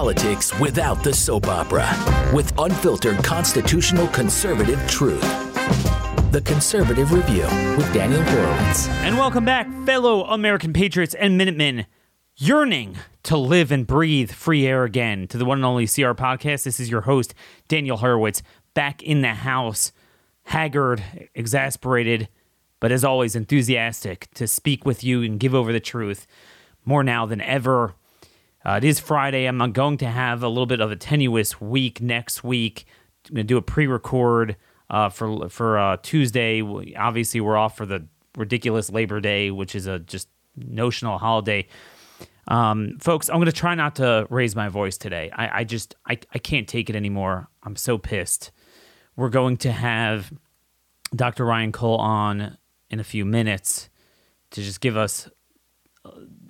politics without the soap opera with unfiltered constitutional conservative truth. The Conservative Review with Daniel Horowitz. And welcome back, fellow American patriots and Minutemen yearning to live and breathe free air again to the one and only CR podcast. This is your host, Daniel Horowitz, back in the house, haggard, exasperated, but as always, enthusiastic to speak with you and give over the truth more now than ever. Uh, it is Friday. I'm going to have a little bit of a tenuous week next week. I'm going to do a pre-record uh, for for uh, Tuesday. Obviously, we're off for the ridiculous Labor Day, which is a just notional holiday. Um, folks, I'm going to try not to raise my voice today. I, I just I, I can't take it anymore. I'm so pissed. We're going to have Dr. Ryan Cole on in a few minutes to just give us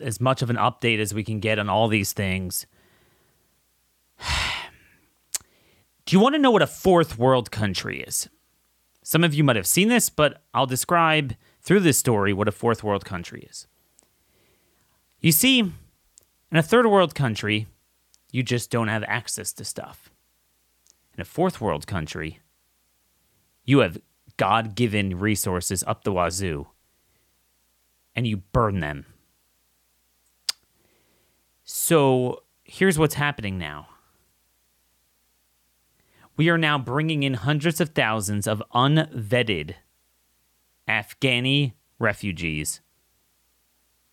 as much of an update as we can get on all these things. Do you want to know what a fourth world country is? Some of you might have seen this, but I'll describe through this story what a fourth world country is. You see, in a third world country, you just don't have access to stuff. In a fourth world country, you have God given resources up the wazoo and you burn them so here's what's happening now. We are now bringing in hundreds of thousands of unvetted Afghani refugees,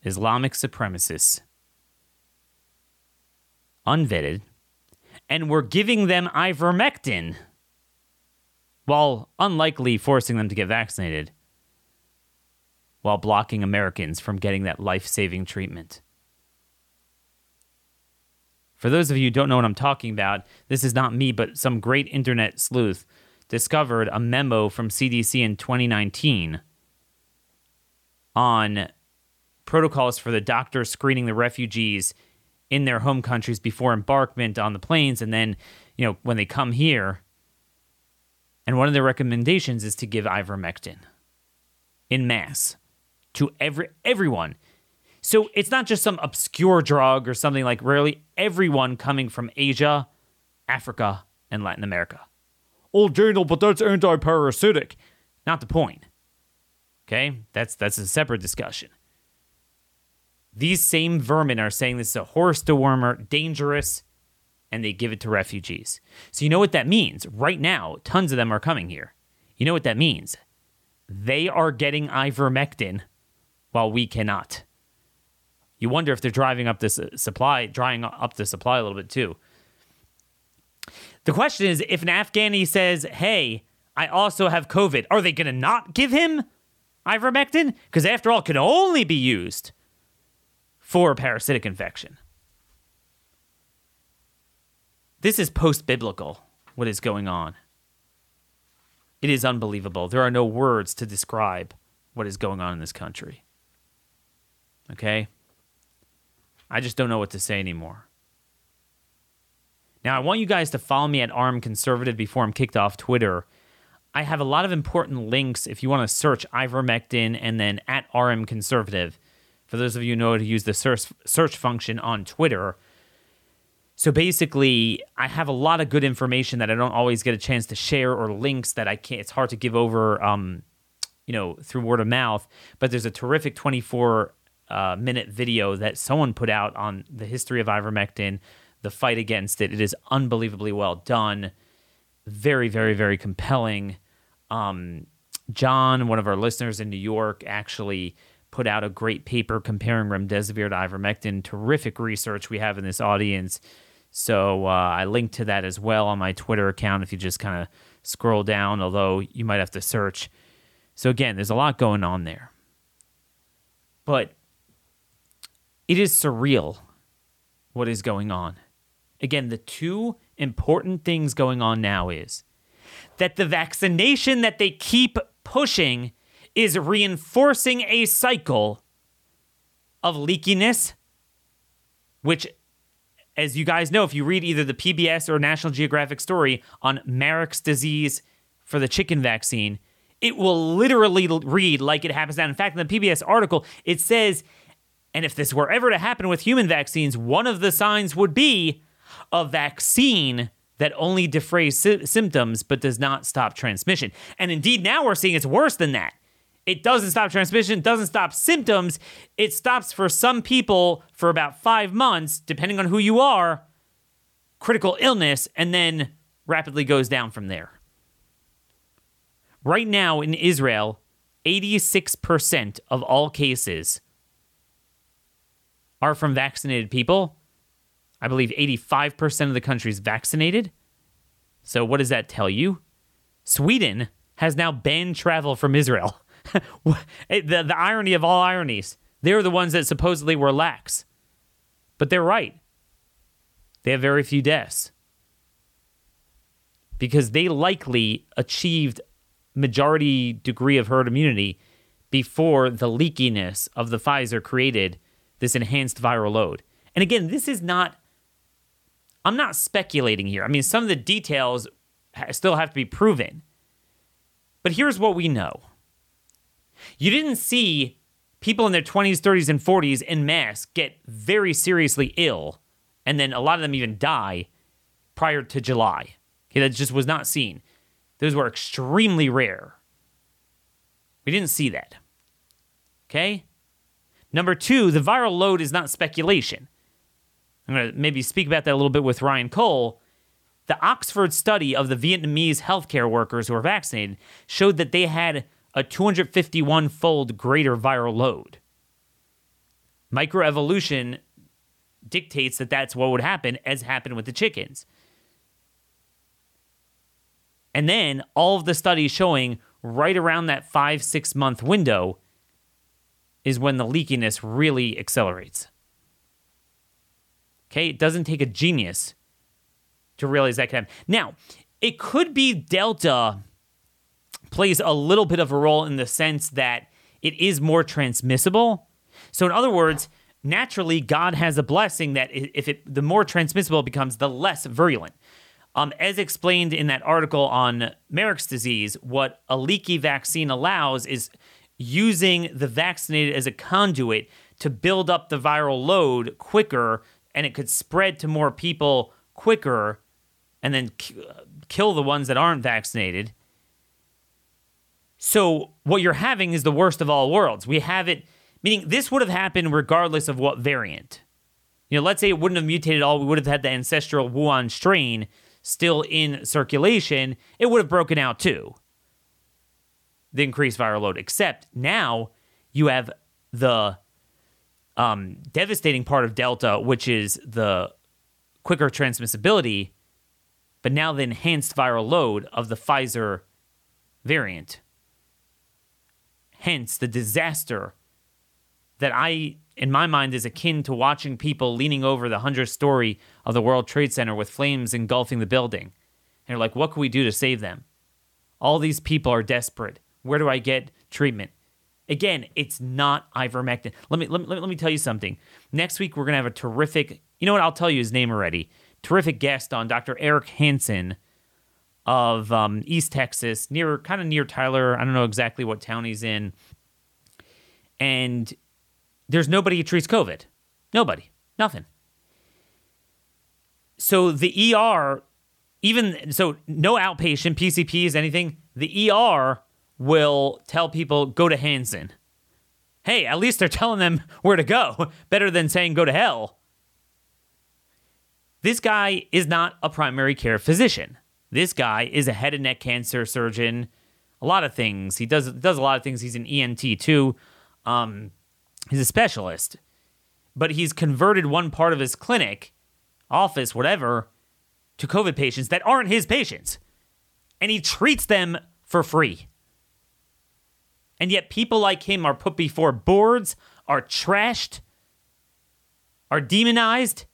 Islamic supremacists, unvetted, and we're giving them ivermectin while unlikely forcing them to get vaccinated, while blocking Americans from getting that life saving treatment. For those of you who don't know what I'm talking about, this is not me, but some great internet sleuth discovered a memo from CDC in 2019 on protocols for the doctors screening the refugees in their home countries before embarkment on the planes and then, you know, when they come here. And one of their recommendations is to give ivermectin in mass to every everyone so it's not just some obscure drug or something like rarely everyone coming from Asia, Africa, and Latin America. Oh, Daniel, but that's anti-parasitic. Not the point. Okay, that's that's a separate discussion. These same vermin are saying this is a horse dewormer, dangerous, and they give it to refugees. So you know what that means? Right now, tons of them are coming here. You know what that means? They are getting ivermectin while we cannot you wonder if they're driving up this uh, supply, drying up the supply a little bit too. The question is if an Afghani says, hey, I also have COVID, are they going to not give him ivermectin? Because after all, it can only be used for parasitic infection. This is post biblical, what is going on. It is unbelievable. There are no words to describe what is going on in this country. Okay? I just don't know what to say anymore. Now, I want you guys to follow me at RM Conservative before I'm kicked off Twitter. I have a lot of important links if you want to search ivermectin and then at RM Conservative. For those of you who know how to use the search, search function on Twitter. So basically, I have a lot of good information that I don't always get a chance to share or links that I can't, it's hard to give over, um, you know, through word of mouth. But there's a terrific 24 uh, minute video that someone put out on the history of ivermectin, the fight against it. It is unbelievably well done, very, very, very compelling. Um, John, one of our listeners in New York, actually put out a great paper comparing remdesivir to ivermectin. Terrific research we have in this audience. So uh, I linked to that as well on my Twitter account if you just kind of scroll down, although you might have to search. So again, there's a lot going on there. But it is surreal what is going on. Again, the two important things going on now is that the vaccination that they keep pushing is reinforcing a cycle of leakiness, which, as you guys know, if you read either the PBS or National Geographic story on Marek's disease for the chicken vaccine, it will literally read like it happens now. In fact, in the PBS article, it says and if this were ever to happen with human vaccines, one of the signs would be a vaccine that only defrays sy- symptoms but does not stop transmission. And indeed, now we're seeing it's worse than that. It doesn't stop transmission, it doesn't stop symptoms. It stops for some people for about five months, depending on who you are, critical illness, and then rapidly goes down from there. Right now in Israel, 86% of all cases are from vaccinated people. I believe 85% of the country is vaccinated. So, what does that tell you? Sweden has now banned travel from Israel. the, the irony of all ironies. They're the ones that supposedly were lax. But they're right. They have very few deaths. Because they likely achieved majority degree of herd immunity before the leakiness of the Pfizer created this enhanced viral load. And again, this is not, I'm not speculating here. I mean, some of the details still have to be proven. But here's what we know you didn't see people in their 20s, 30s, and 40s in mass get very seriously ill, and then a lot of them even die prior to July. Okay, that just was not seen. Those were extremely rare. We didn't see that. Okay? Number two, the viral load is not speculation. I'm going to maybe speak about that a little bit with Ryan Cole. The Oxford study of the Vietnamese healthcare workers who were vaccinated showed that they had a 251 fold greater viral load. Microevolution dictates that that's what would happen, as happened with the chickens. And then all of the studies showing right around that five, six month window is when the leakiness really accelerates. Okay, it doesn't take a genius to realize that can happen. Now, it could be Delta plays a little bit of a role in the sense that it is more transmissible. So, in other words, naturally, God has a blessing that if it the more transmissible it becomes, the less virulent. Um, as explained in that article on Marek's disease, what a leaky vaccine allows is using the vaccinated as a conduit to build up the viral load quicker, and it could spread to more people quicker, and then kill the ones that aren't vaccinated. So what you're having is the worst of all worlds. We have it, meaning this would have happened regardless of what variant. You know, let's say it wouldn't have mutated at all. We would have had the ancestral Wuhan strain still in circulation. It would have broken out too. The increased viral load. Except now you have the um, devastating part of Delta, which is the quicker transmissibility, but now the enhanced viral load of the Pfizer variant. Hence, the disaster that I, in my mind, is akin to watching people leaning over the 100th story of the World Trade Center with flames engulfing the building. And you're like, what can we do to save them? All these people are desperate. Where do I get treatment? Again, it's not ivermectin. Let me, let me let me tell you something. Next week we're gonna have a terrific. You know what? I'll tell you his name already. Terrific guest on Dr. Eric Hansen of um, East Texas, near kind of near Tyler. I don't know exactly what town he's in. And there's nobody who treats COVID. Nobody. Nothing. So the ER, even so, no outpatient PCPs, anything. The ER will tell people go to Hansen. Hey, at least they're telling them where to go. Better than saying go to hell. This guy is not a primary care physician. This guy is a head and neck cancer surgeon. A lot of things. He does does a lot of things. He's an ENT too. Um, he's a specialist, but he's converted one part of his clinic, office, whatever, to COVID patients that aren't his patients, and he treats them for free. And yet, people like him are put before boards, are trashed, are demonized,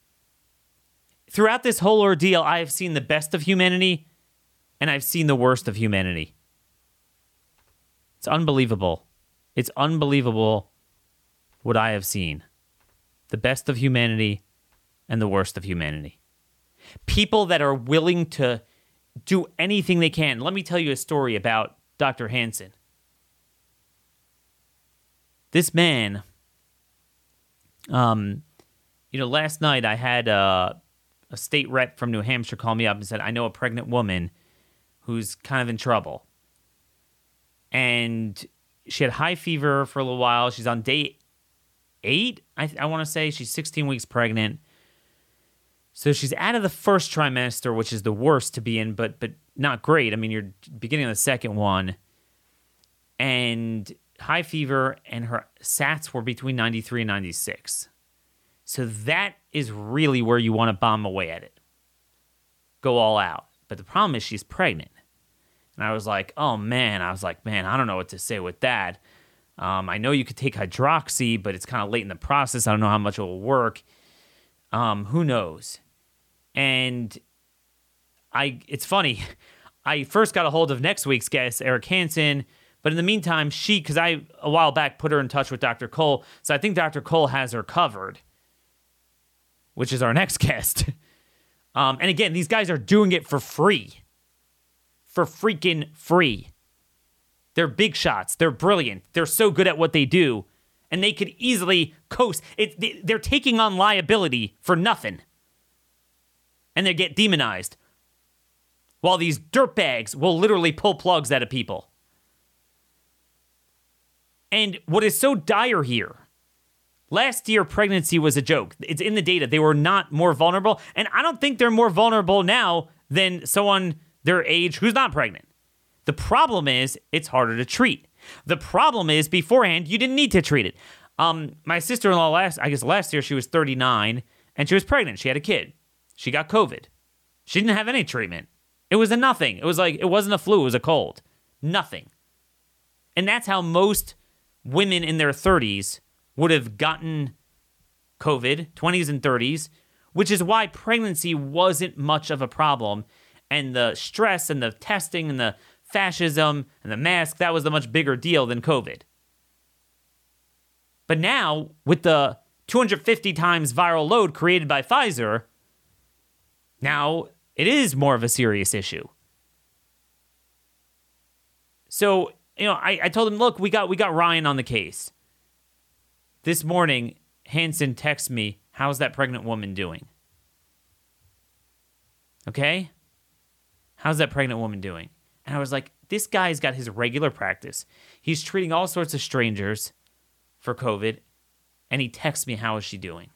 throughout this whole ordeal, I have seen the best of humanity and I've seen the worst of humanity. It's unbelievable. It's unbelievable what I have seen. The best of humanity and the worst of humanity. People that are willing to do anything they can. Let me tell you a story about Dr. Hansen. This man, um, you know, last night I had uh, a state rep from New Hampshire call me up and said, I know a pregnant woman who's kind of in trouble. And she had high fever for a little while. She's on day eight, I, I want to say. She's 16 weeks pregnant. So she's out of the first trimester, which is the worst to be in, but but not great. I mean, you're beginning of the second one, and high fever, and her SATs were between 93 and 96. So that is really where you want to bomb away at it. Go all out. But the problem is she's pregnant. And I was like, oh man, I was like, man, I don't know what to say with that. Um, I know you could take hydroxy, but it's kind of late in the process. I don't know how much it will work. Um, who knows? And I, it's funny. I first got a hold of next week's guest, Eric Hansen, but in the meantime, she, because I a while back put her in touch with Dr. Cole, so I think Dr. Cole has her covered, which is our next guest. Um, and again, these guys are doing it for free, for freaking free. They're big shots. They're brilliant. They're so good at what they do, and they could easily coast. It, they're taking on liability for nothing, and they get demonized. While these dirtbags will literally pull plugs out of people. And what is so dire here Last year, pregnancy was a joke. It's in the data. They were not more vulnerable. And I don't think they're more vulnerable now than someone their age who's not pregnant. The problem is it's harder to treat. The problem is beforehand, you didn't need to treat it. Um, my sister in law, last, I guess last year, she was 39 and she was pregnant. She had a kid. She got COVID. She didn't have any treatment. It was a nothing. It was like, it wasn't a flu, it was a cold. Nothing. And that's how most women in their 30s would have gotten COVID, 20s and 30s, which is why pregnancy wasn't much of a problem. And the stress and the testing and the fascism and the mask, that was a much bigger deal than COVID. But now, with the 250 times viral load created by Pfizer, now it is more of a serious issue. So, you know, I, I told him, look, we got we got Ryan on the case. This morning, Hansen texts me, How's that pregnant woman doing? Okay? How's that pregnant woman doing? And I was like, This guy's got his regular practice. He's treating all sorts of strangers for COVID, and he texts me, How is she doing?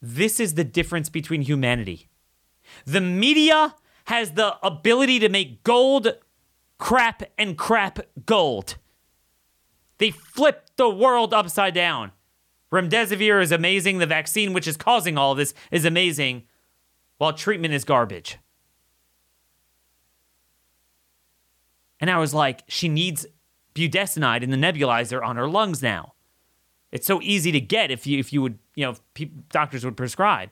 This is the difference between humanity. The media has the ability to make gold crap and crap gold. They flipped the world upside down. Remdesivir is amazing. The vaccine, which is causing all this, is amazing, while treatment is garbage. And I was like, she needs budesonide in the nebulizer on her lungs now. It's so easy to get if you if you would you know if doctors would prescribe.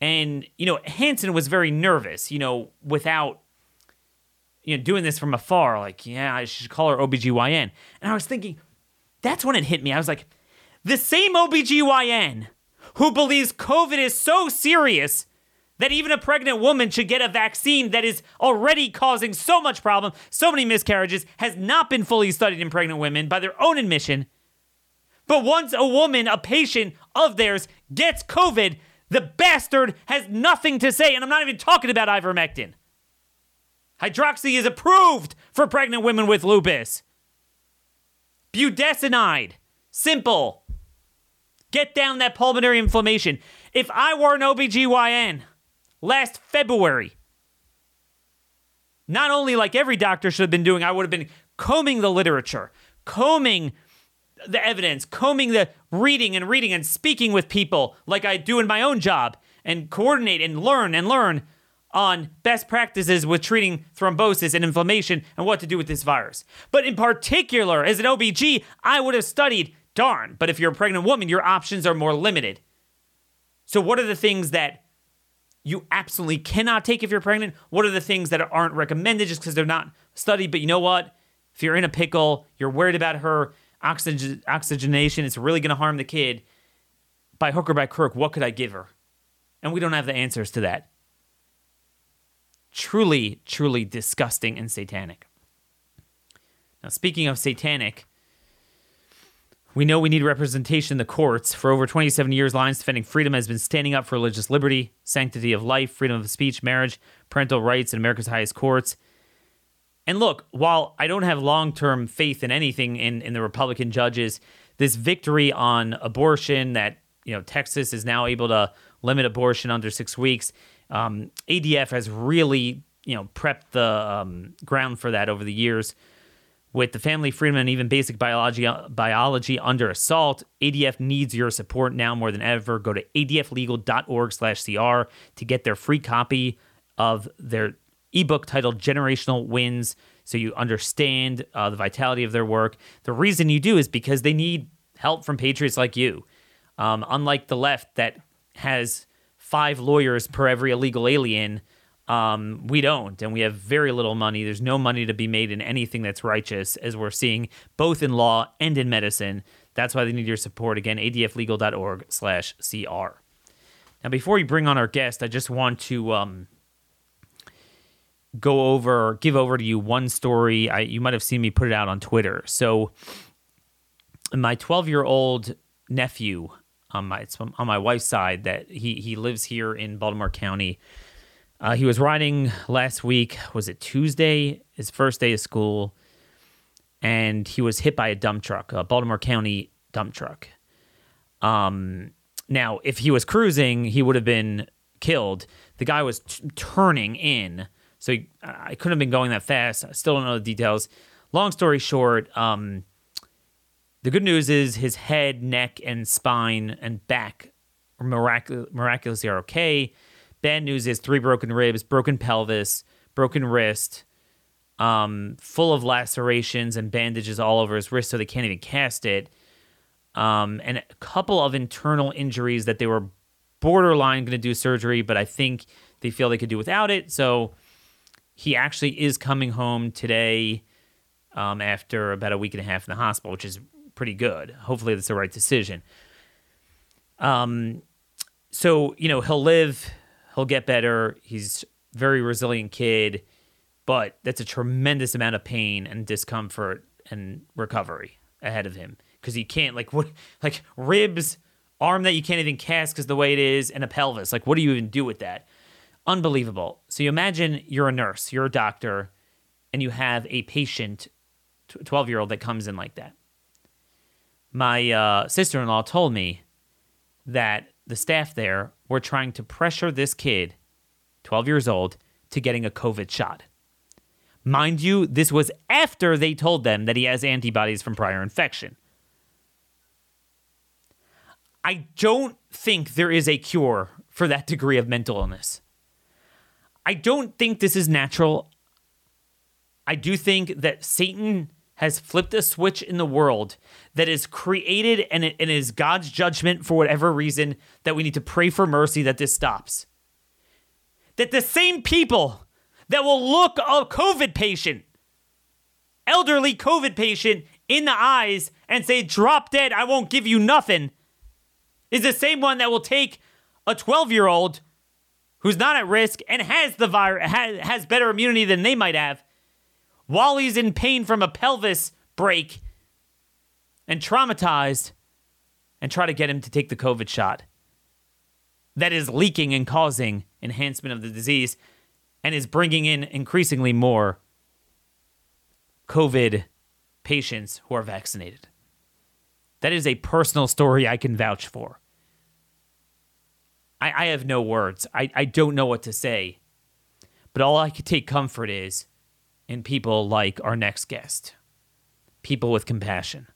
And you know Hansen was very nervous, you know, without you know, doing this from afar, like, yeah, I should call her OBGYN. And I was thinking, that's when it hit me. I was like, the same OBGYN who believes COVID is so serious that even a pregnant woman should get a vaccine that is already causing so much problem, so many miscarriages, has not been fully studied in pregnant women by their own admission. But once a woman, a patient of theirs, gets COVID, the bastard has nothing to say. And I'm not even talking about ivermectin. Hydroxy is approved for pregnant women with lupus. Budesonide. Simple. Get down that pulmonary inflammation. If I were an OBGYN last February, not only like every doctor should have been doing, I would have been combing the literature, combing the evidence, combing the reading and reading and speaking with people like I do in my own job and coordinate and learn and learn on best practices with treating thrombosis and inflammation and what to do with this virus. But in particular, as an OBG, I would have studied, darn, but if you're a pregnant woman, your options are more limited. So, what are the things that you absolutely cannot take if you're pregnant? What are the things that aren't recommended just because they're not studied? But you know what? If you're in a pickle, you're worried about her oxygen- oxygenation, it's really going to harm the kid. By hook or by crook, what could I give her? And we don't have the answers to that truly, truly disgusting and satanic. Now, speaking of satanic, We know we need representation in the courts. For over 27 years, Alliance Defending Freedom has been standing up for religious liberty, sanctity of life, freedom of speech, marriage, parental rights in America's highest courts. And look, while I don't have long term faith in anything in, in the Republican judges, this victory on abortion that you know Texas is now able to limit abortion under six weeks. Um, ADF has really you know prepped the um, ground for that over the years with the family freedom and even basic biology biology under assault. Adf needs your support now more than ever. Go to adflegal.org/cr to get their free copy of their ebook titled generational wins so you understand uh, the vitality of their work. The reason you do is because they need help from patriots like you. Um, unlike the left that has five lawyers per every illegal alien um, we don't, and we have very little money. There's no money to be made in anything that's righteous, as we're seeing both in law and in medicine. That's why they need your support. Again, adflegal.org slash CR. Now, before we bring on our guest, I just want to um, go over, give over to you one story. I, you might have seen me put it out on Twitter. So, my 12 year old nephew on my on my wife's side, that he he lives here in Baltimore County uh, he was riding last week. Was it Tuesday? His first day of school, and he was hit by a dump truck, a Baltimore County dump truck. Um, now, if he was cruising, he would have been killed. The guy was t- turning in, so he, I couldn't have been going that fast. I still don't know the details. Long story short, um, the good news is his head, neck, and spine and back mirac- miraculously are okay. Bad news is three broken ribs, broken pelvis, broken wrist, um, full of lacerations and bandages all over his wrist, so they can't even cast it. Um, and a couple of internal injuries that they were borderline going to do surgery, but I think they feel they could do without it. So he actually is coming home today um, after about a week and a half in the hospital, which is pretty good. Hopefully, that's the right decision. Um, so you know he'll live He'll get better. He's very resilient kid, but that's a tremendous amount of pain and discomfort and recovery ahead of him because he can't like what like ribs, arm that you can't even cast because the way it is, and a pelvis. Like what do you even do with that? Unbelievable. So you imagine you're a nurse, you're a doctor, and you have a patient, twelve year old that comes in like that. My uh, sister in law told me that the staff there were trying to pressure this kid, 12 years old, to getting a COVID shot. Mind you, this was after they told them that he has antibodies from prior infection. I don't think there is a cure for that degree of mental illness. I don't think this is natural. I do think that Satan has flipped a switch in the world that is created and it, and it is God's judgment for whatever reason that we need to pray for mercy that this stops. That the same people that will look a COVID patient, elderly COVID patient, in the eyes and say, drop dead, I won't give you nothing, is the same one that will take a 12 year old who's not at risk and has the virus, has, has better immunity than they might have he's in pain from a pelvis break and traumatized and try to get him to take the COVID shot that is leaking and causing enhancement of the disease and is bringing in increasingly more COVID patients who are vaccinated. That is a personal story I can vouch for. I, I have no words. I, I don't know what to say. But all I could take comfort is in people like our next guest, people with compassion.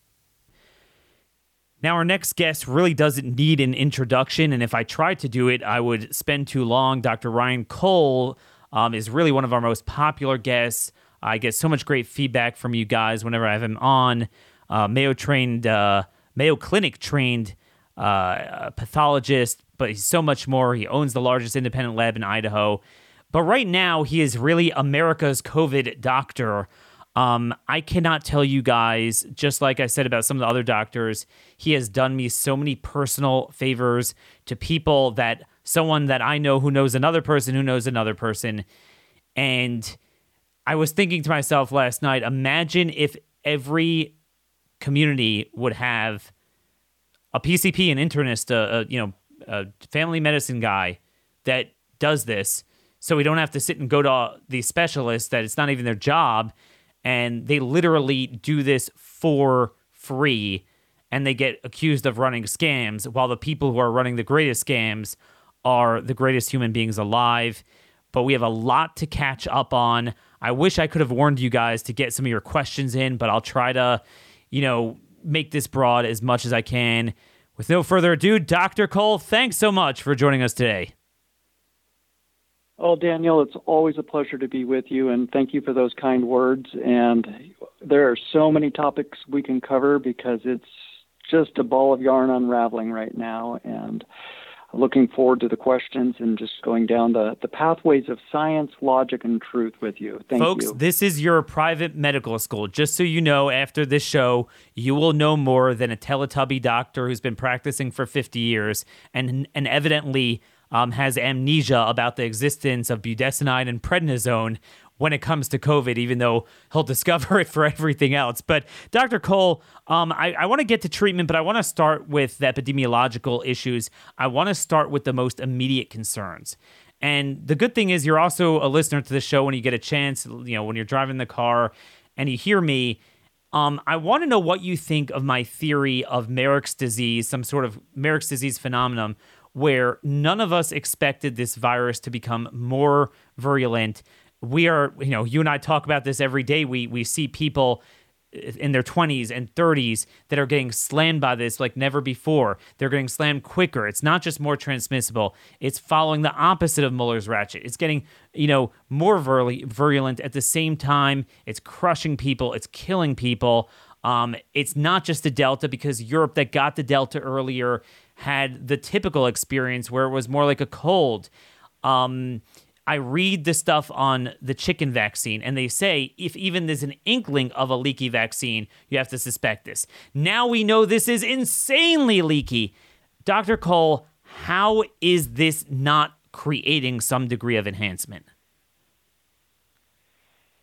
Now, our next guest really doesn't need an introduction, and if I tried to do it, I would spend too long. Dr. Ryan Cole um, is really one of our most popular guests. I get so much great feedback from you guys whenever I have him on. Uh, Mayo trained, uh, Mayo Clinic trained uh, pathologist, but he's so much more. He owns the largest independent lab in Idaho. But right now, he is really America's COVID doctor. Um, I cannot tell you guys, just like I said about some of the other doctors, he has done me so many personal favors to people that someone that I know who knows another person who knows another person. And I was thinking to myself last night imagine if every community would have a PCP, an internist, a, a you know, a family medicine guy that does this, so we don't have to sit and go to the specialists that it's not even their job, and they literally do this for free, and they get accused of running scams, while the people who are running the greatest scams are the greatest human beings alive. But we have a lot to catch up on. I wish I could have warned you guys to get some of your questions in, but I'll try to, you know, make this broad as much as I can. With no further ado, Dr. Cole, thanks so much for joining us today. Oh, Daniel, it's always a pleasure to be with you, and thank you for those kind words. And there are so many topics we can cover because it's just a ball of yarn unraveling right now. And looking forward to the questions and just going down the, the pathways of science, logic, and truth with you. Thank Folks, you. this is your private medical school. Just so you know, after this show, you will know more than a Teletubby doctor who's been practicing for 50 years and, and evidently um, has amnesia about the existence of budesonide and prednisone when it comes to COVID, even though he'll discover it for everything else. But Dr. Cole, um, I, I want to get to treatment, but I want to start with the epidemiological issues. I want to start with the most immediate concerns. And the good thing is, you're also a listener to the show when you get a chance, you know, when you're driving the car and you hear me. Um, I want to know what you think of my theory of Marek's disease, some sort of Marek's disease phenomenon, where none of us expected this virus to become more virulent. We are, you know, you and I talk about this every day. We we see people in their 20s and 30s that are getting slammed by this like never before. They're getting slammed quicker. It's not just more transmissible, it's following the opposite of Muller's ratchet. It's getting, you know, more virulent at the same time. It's crushing people, it's killing people. Um, it's not just the Delta because Europe that got the Delta earlier had the typical experience where it was more like a cold. Um, I read the stuff on the chicken vaccine, and they say if even there's an inkling of a leaky vaccine, you have to suspect this. Now we know this is insanely leaky. Dr. Cole, how is this not creating some degree of enhancement?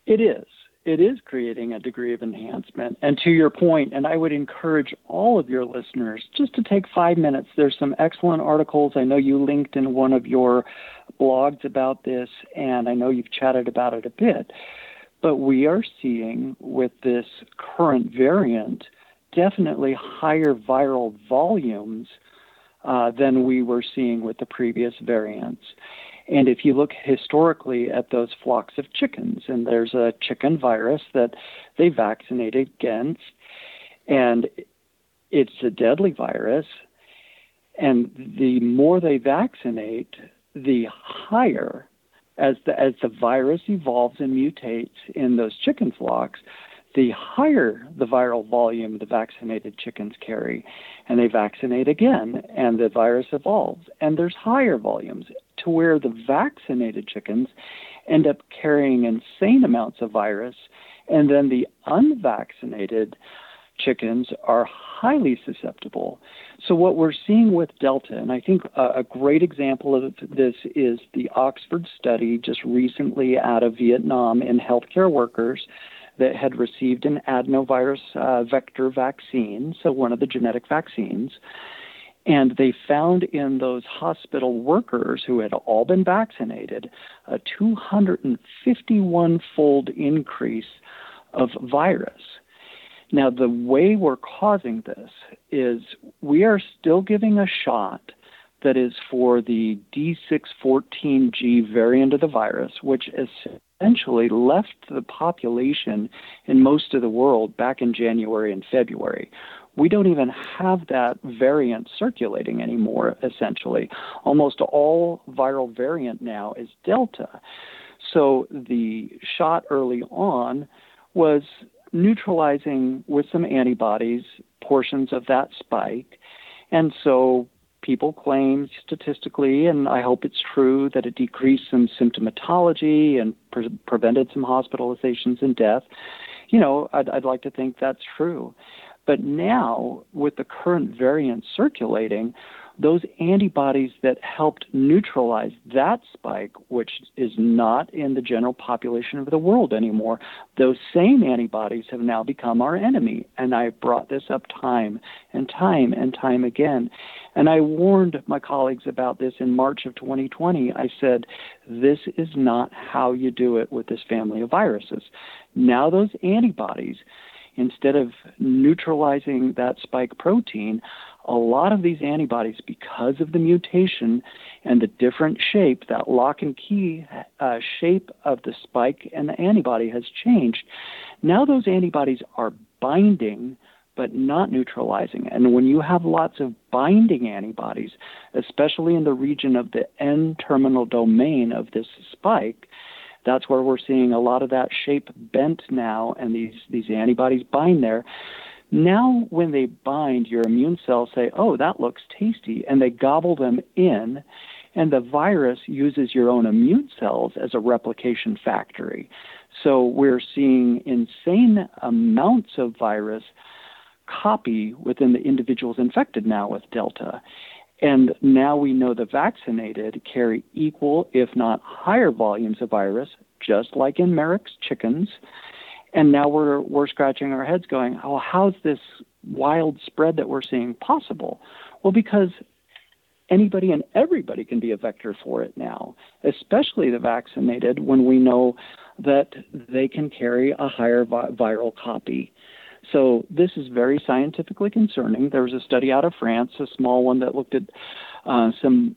It is it is creating a degree of enhancement. And to your point, and I would encourage all of your listeners just to take five minutes. There's some excellent articles. I know you linked in one of your blogs about this, and I know you've chatted about it a bit. But we are seeing with this current variant definitely higher viral volumes uh, than we were seeing with the previous variants. And if you look historically at those flocks of chickens, and there's a chicken virus that they vaccinate against, and it's a deadly virus. And the more they vaccinate, the higher, as the, as the virus evolves and mutates in those chicken flocks, the higher the viral volume the vaccinated chickens carry. And they vaccinate again, and the virus evolves, and there's higher volumes to where the vaccinated chickens end up carrying insane amounts of virus, and then the unvaccinated chickens are highly susceptible. So, what we're seeing with Delta, and I think a, great example of this is the Oxford study just recently out of Vietnam in healthcare workers that had received an adenovirus uh, vector vaccine, so one of the genetic vaccines. And they found in those hospital workers who had all been vaccinated a 251 fold increase of virus. Now, the way we're causing this is we are still giving a shot that is for the D614G variant of the virus, which essentially left the population in most of the world back in January and February. We don't even have that variant circulating anymore, essentially. Almost all viral variant now is Delta. So the shot early on was neutralizing with some antibodies portions of that spike. And so people claim statistically, and I hope it's true, that it decreased some symptomatology and pre- prevented some hospitalizations and death. You know, I'd, I'd like to think that's true. But now, with the current variant circulating, those antibodies that helped neutralize that spike, which is not in the general population of the world anymore, those same antibodies have now become our enemy. And I've brought this up time and time and time again. And I warned my colleagues about this in March of 2020. I said, this is not how you do it with this family of viruses. Now, those antibodies, instead of neutralizing that spike protein, a lot of these antibodies, because of the mutation and the different shape, that lock and key uh, shape of the spike and the antibody has changed. Now those antibodies are binding but not neutralizing. And when you have lots of binding antibodies, especially in the region of the N terminal domain of this spike, that's where we're seeing a lot of that shape bent now, and these, these antibodies bind there. Now, when they bind, your immune cells say, oh, that looks tasty, and they gobble them in, and the virus uses your own immune cells as a replication factory. So we're seeing insane amounts of virus copy within the individuals infected now with Delta. And now we know the vaccinated carry equal, if not higher, volumes of virus, just like in Marek's chickens. And now we're we're scratching our heads going, oh, how's this wild spread that we're seeing possible? Well, because anybody and everybody can be a vector for it now, especially the vaccinated, when we know that they can carry a higher vi- viral copy. So this is very scientifically concerning. There was a study out of France, a small one that looked at uh, some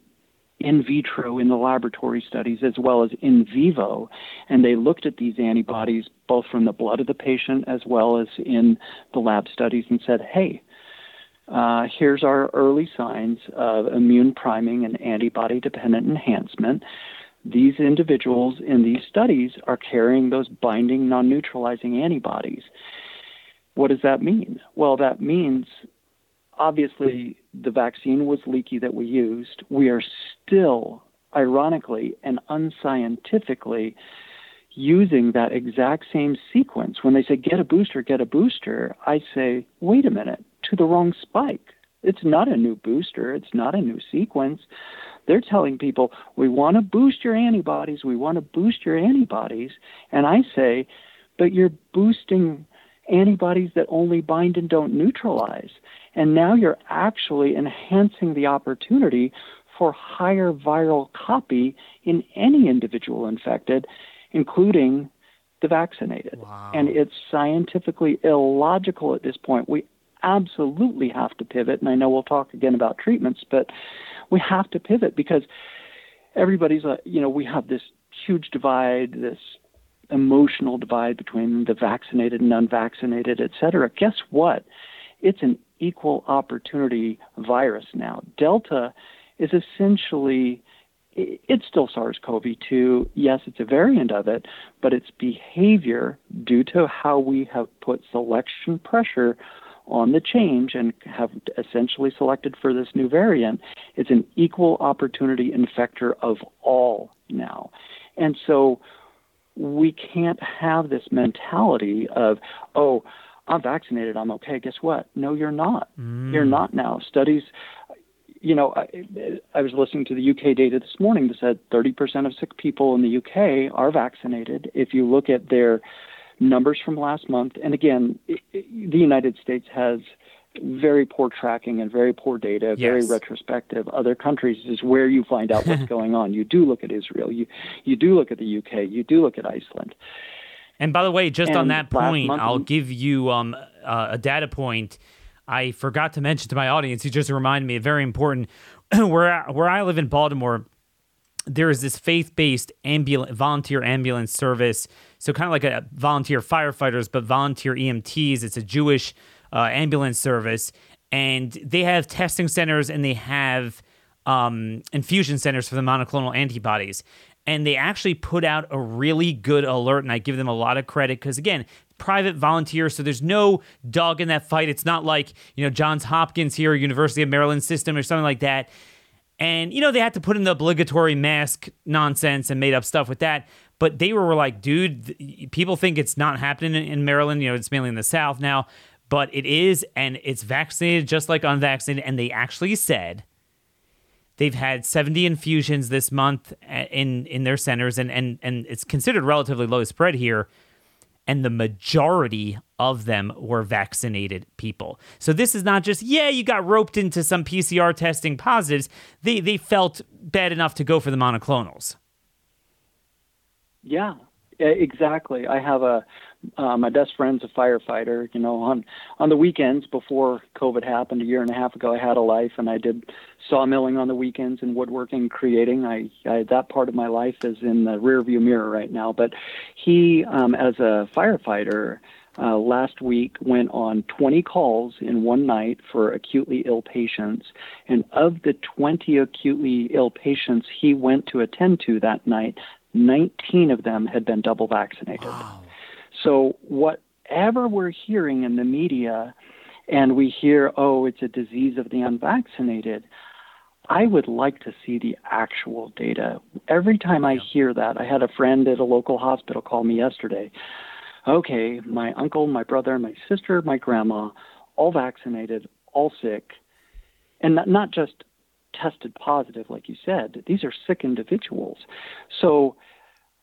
in vitro in the laboratory studies as well as in vivo. And they looked at these antibodies both from the blood of the patient as well as in the lab studies and said, hey, uh, here's our early signs of immune priming and antibody dependent enhancement. These individuals in these studies are carrying those binding non neutralizing antibodies. What does that mean? Well, that means obviously the vaccine was leaky that we used. We are still, ironically and unscientifically, using that exact same sequence. When they say get a booster, get a booster, I say, wait a minute, to the wrong spike. It's not a new booster, it's not a new sequence. They're telling people, we want to boost your antibodies, we want to boost your antibodies. And I say, but you're boosting antibodies that only bind and don't neutralize. And now you're actually enhancing the opportunity for higher viral copy in any individual infected, including the vaccinated. Wow. And it's scientifically illogical at this point. We absolutely have to pivot. And I know we'll talk again about treatments, but we have to pivot because everybody's, uh, you know, we have this huge divide, this emotional divide between the vaccinated and unvaccinated, et cetera. Guess what? It's an equal opportunity virus now. Delta is essentially it's still SARS-CoV-2. Yes, it's a variant of it, but its behavior, due to how we have put selection pressure on the change and have essentially selected for this new variant, it's an equal opportunity infector of all now. And so we can't have this mentality of, oh, I'm vaccinated, I'm okay. Guess what? No, you're not. Mm. You're not now. Studies, you know, I, I was listening to the UK data this morning that said 30% of sick people in the UK are vaccinated. If you look at their numbers from last month, and again, it, it, the United States has very poor tracking and very poor data, yes. very retrospective. Other countries is where you find out what's going on. You do look at Israel, you you do look at the UK, you do look at Iceland. And by the way, just and on that point, I'll give you um, uh, a data point. I forgot to mention to my audience. You just reminded me, a very important. where where I live in Baltimore, there is this faith-based ambulance volunteer ambulance service. So kind of like a volunteer firefighters, but volunteer EMTs. It's a Jewish uh, ambulance service, and they have testing centers and they have um, infusion centers for the monoclonal antibodies. And they actually put out a really good alert, and I give them a lot of credit because, again, private volunteers, so there's no dog in that fight. It's not like, you know, Johns Hopkins here, University of Maryland system, or something like that. And, you know, they had to put in the obligatory mask nonsense and made up stuff with that. But they were like, dude, people think it's not happening in Maryland. You know, it's mainly in the South now but it is, and it's vaccinated just like unvaccinated. And they actually said They've had 70 infusions this month uh, in in their centers, and and and it's considered relatively low spread here. And the majority of them were vaccinated people. So this is not just yeah, you got roped into some PCR testing positives. They they felt bad enough to go for the monoclonals. Yeah, exactly. I have a uh, my best friend's a firefighter. You know, on on the weekends before COVID happened a year and a half ago, I had a life, and I did sawmilling on the weekends and woodworking, creating. I, I that part of my life is in the rearview mirror right now. But he, um, as a firefighter. Uh, last week went on 20 calls in one night for acutely ill patients. And of the 20 acutely ill patients he went to attend to that night, 19 of them had been double vaccinated. Wow. So, whatever we're hearing in the media, and we hear, oh, it's a disease of the unvaccinated, I would like to see the actual data. Every time I hear that, I had a friend at a local hospital call me yesterday. Okay, my uncle, my brother, my sister, my grandma, all vaccinated, all sick, and not, not just tested positive, like you said. These are sick individuals. So,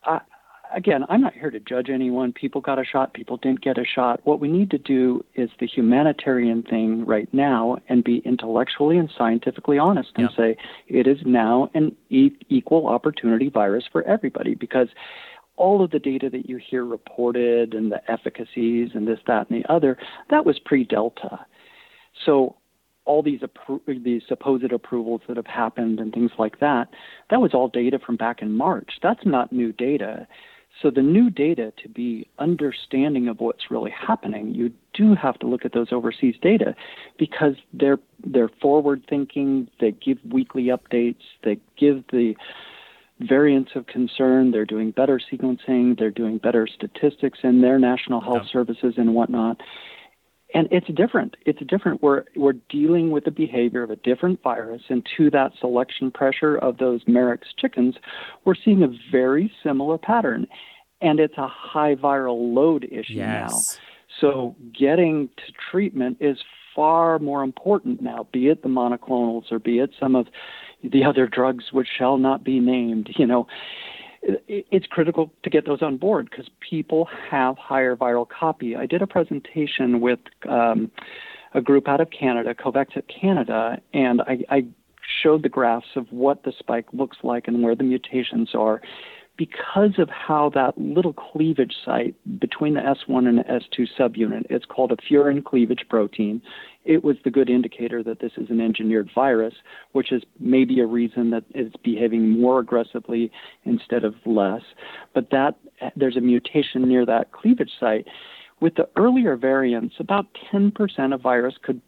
I, again, I'm not here to judge anyone. People got a shot, people didn't get a shot. What we need to do is the humanitarian thing right now and be intellectually and scientifically honest and yep. say it is now an e- equal opportunity virus for everybody because all of the data that you hear reported and the efficacies and this, that, and the other, that was pre Delta. So all these appro- these supposed approvals that have happened and things like that, that was all data from back in March. That's not new data. So the new data to be understanding of what's really happening, you do have to look at those overseas data because they're they're forward thinking, they give weekly updates, they give the variants of concern, they're doing better sequencing, they're doing better statistics in their national health yeah. services and whatnot and it's different. It's different. We're we're dealing with the behavior of a different virus, and to that selection pressure of those Marek's chickens, we're seeing a very similar pattern, and it's a high viral load issue yes. now. So getting to treatment is far more important now, be it the monoclonals or be it some of the other drugs which shall not be named. You know, it's critical to get those on board because people have higher viral copy. I did a presentation with um, a group out of Canada, Covexit Canada, and I, I showed the graphs of what the spike looks like and where the mutations are because of how that little cleavage site between the S1 and the S2 subunit, it's called a furin cleavage protein. It was the good indicator that this is an engineered virus, which is maybe a reason that it's behaving more aggressively instead of less. But that there's a mutation near that cleavage site. With the earlier variants, about 10% of virus could,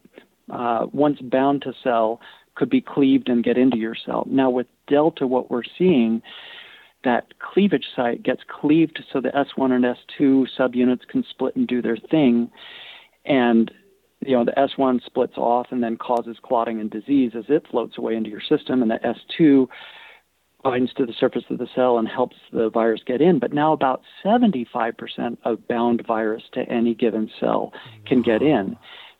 uh, once bound to cell, could be cleaved and get into your cell. Now with Delta, what we're seeing that cleavage site gets cleaved so the S1 and S2 subunits can split and do their thing. And you know the S1 splits off and then causes clotting and disease as it floats away into your system, and the S2 binds to the surface of the cell and helps the virus get in. But now about 75% of bound virus to any given cell can get in.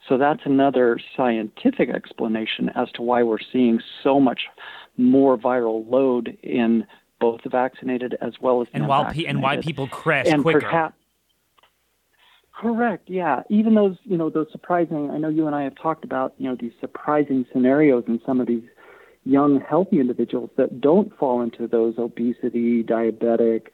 So that's another scientific explanation as to why we're seeing so much more viral load in both vaccinated as well as and while pe- and why people crash and quicker. Perhaps, correct. Yeah. Even those you know those surprising. I know you and I have talked about you know these surprising scenarios in some of these young healthy individuals that don't fall into those obesity, diabetic.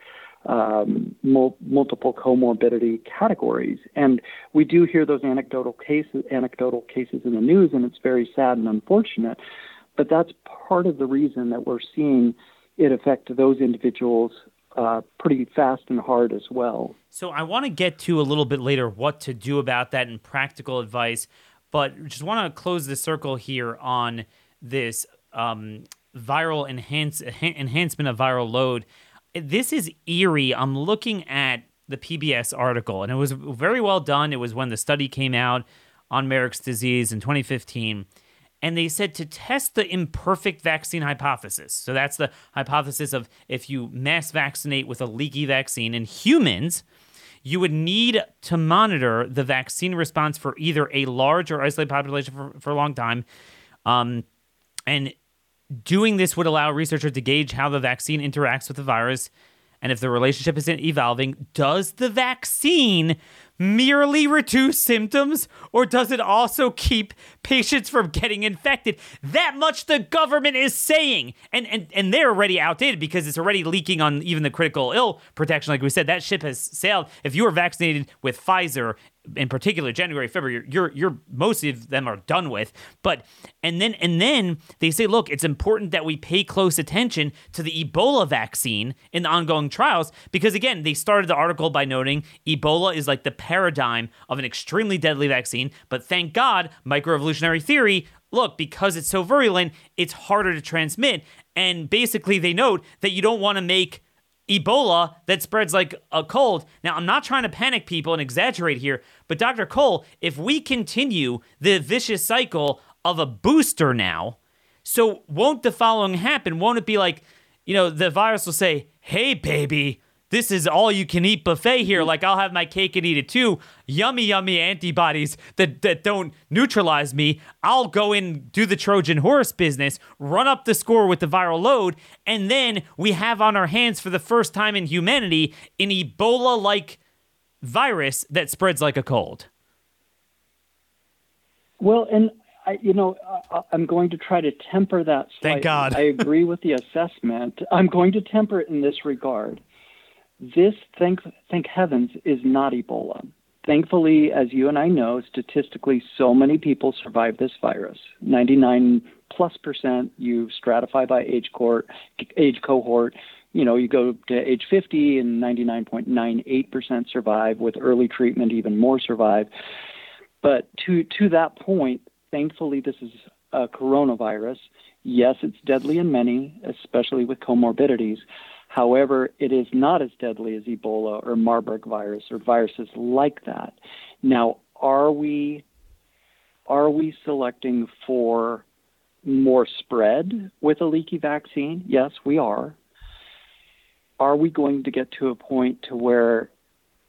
Um, mul- multiple comorbidity categories, and we do hear those anecdotal cases, anecdotal cases in the news, and it's very sad and unfortunate. But that's part of the reason that we're seeing it affect those individuals uh, pretty fast and hard as well. So I want to get to a little bit later what to do about that and practical advice, but just want to close the circle here on this um, viral enhance, enhancement of viral load. This is eerie. I'm looking at the PBS article, and it was very well done. It was when the study came out on Marek's disease in 2015 and they said to test the imperfect vaccine hypothesis. So that's the hypothesis of if you mass vaccinate with a leaky vaccine in humans, you would need to monitor the vaccine response for either a large or isolated population for, for a long time. Um, and doing this would allow researchers to gauge how the vaccine interacts with the virus and if the relationship isn't evolving, does the vaccine merely reduce symptoms or does it also keep patients from getting infected? That much the government is saying. And and and they're already outdated because it's already leaking on even the critical ill protection like we said that ship has sailed. If you are vaccinated with Pfizer in particular January, February, you're you're most of them are done with. But and then and then they say, look, it's important that we pay close attention to the Ebola vaccine in the ongoing trials because again, they started the article by noting Ebola is like the paradigm of an extremely deadly vaccine. But thank God, microevolutionary theory. Look, because it's so virulent, it's harder to transmit. And basically, they note that you don't want to make Ebola that spreads like a cold. Now, I'm not trying to panic people and exaggerate here, but Dr. Cole, if we continue the vicious cycle of a booster now, so won't the following happen? Won't it be like, you know, the virus will say, hey, baby, this is all you can eat buffet here. Mm-hmm. Like I'll have my cake and eat it too. Yummy, yummy antibodies that, that don't neutralize me. I'll go in, do the Trojan horse business, run up the score with the viral load, and then we have on our hands for the first time in humanity an Ebola like virus that spreads like a cold. Well, and I, you know, I, am going to try to temper that. Slightly. Thank God. I agree with the assessment. I'm going to temper it in this regard. This, thank, thank heavens, is not Ebola. Thankfully, as you and I know, statistically, so many people survive this virus. 99 plus percent. You stratify by age cohort. Age cohort. You know, you go to age 50, and 99.98 percent survive. With early treatment, even more survive. But to to that point, thankfully, this is a coronavirus. Yes, it's deadly in many, especially with comorbidities. However, it is not as deadly as Ebola or Marburg virus or viruses like that. Now, are we are we selecting for more spread with a leaky vaccine? Yes, we are. Are we going to get to a point to where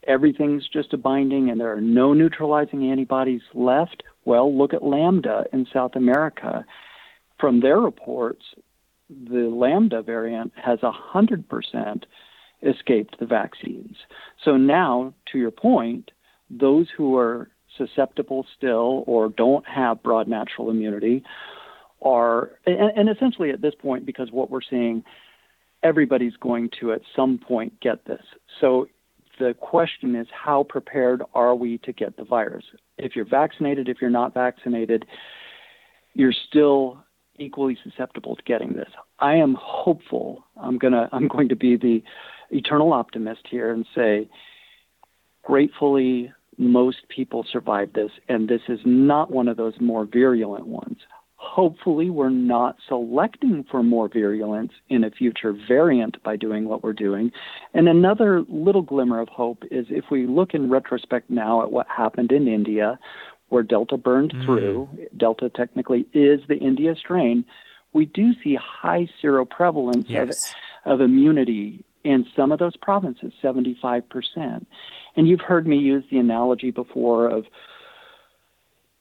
everything's just a binding and there are no neutralizing antibodies left? Well, look at Lambda in South America. From their reports, the Lambda variant has 100% escaped the vaccines. So now, to your point, those who are susceptible still or don't have broad natural immunity are, and, and essentially at this point, because what we're seeing, everybody's going to at some point get this. So the question is, how prepared are we to get the virus? If you're vaccinated, if you're not vaccinated, you're still equally susceptible to getting this. I am hopeful. I'm gonna I'm going to be the eternal optimist here and say, gratefully, most people survive this, and this is not one of those more virulent ones. Hopefully, we're not selecting for more virulence in a future variant by doing what we're doing. And another little glimmer of hope is if we look in retrospect now at what happened in India, where Delta burned mm. through, Delta technically is the India strain, we do see high seroprevalence yes. of, of immunity in some of those provinces, 75%. And you've heard me use the analogy before of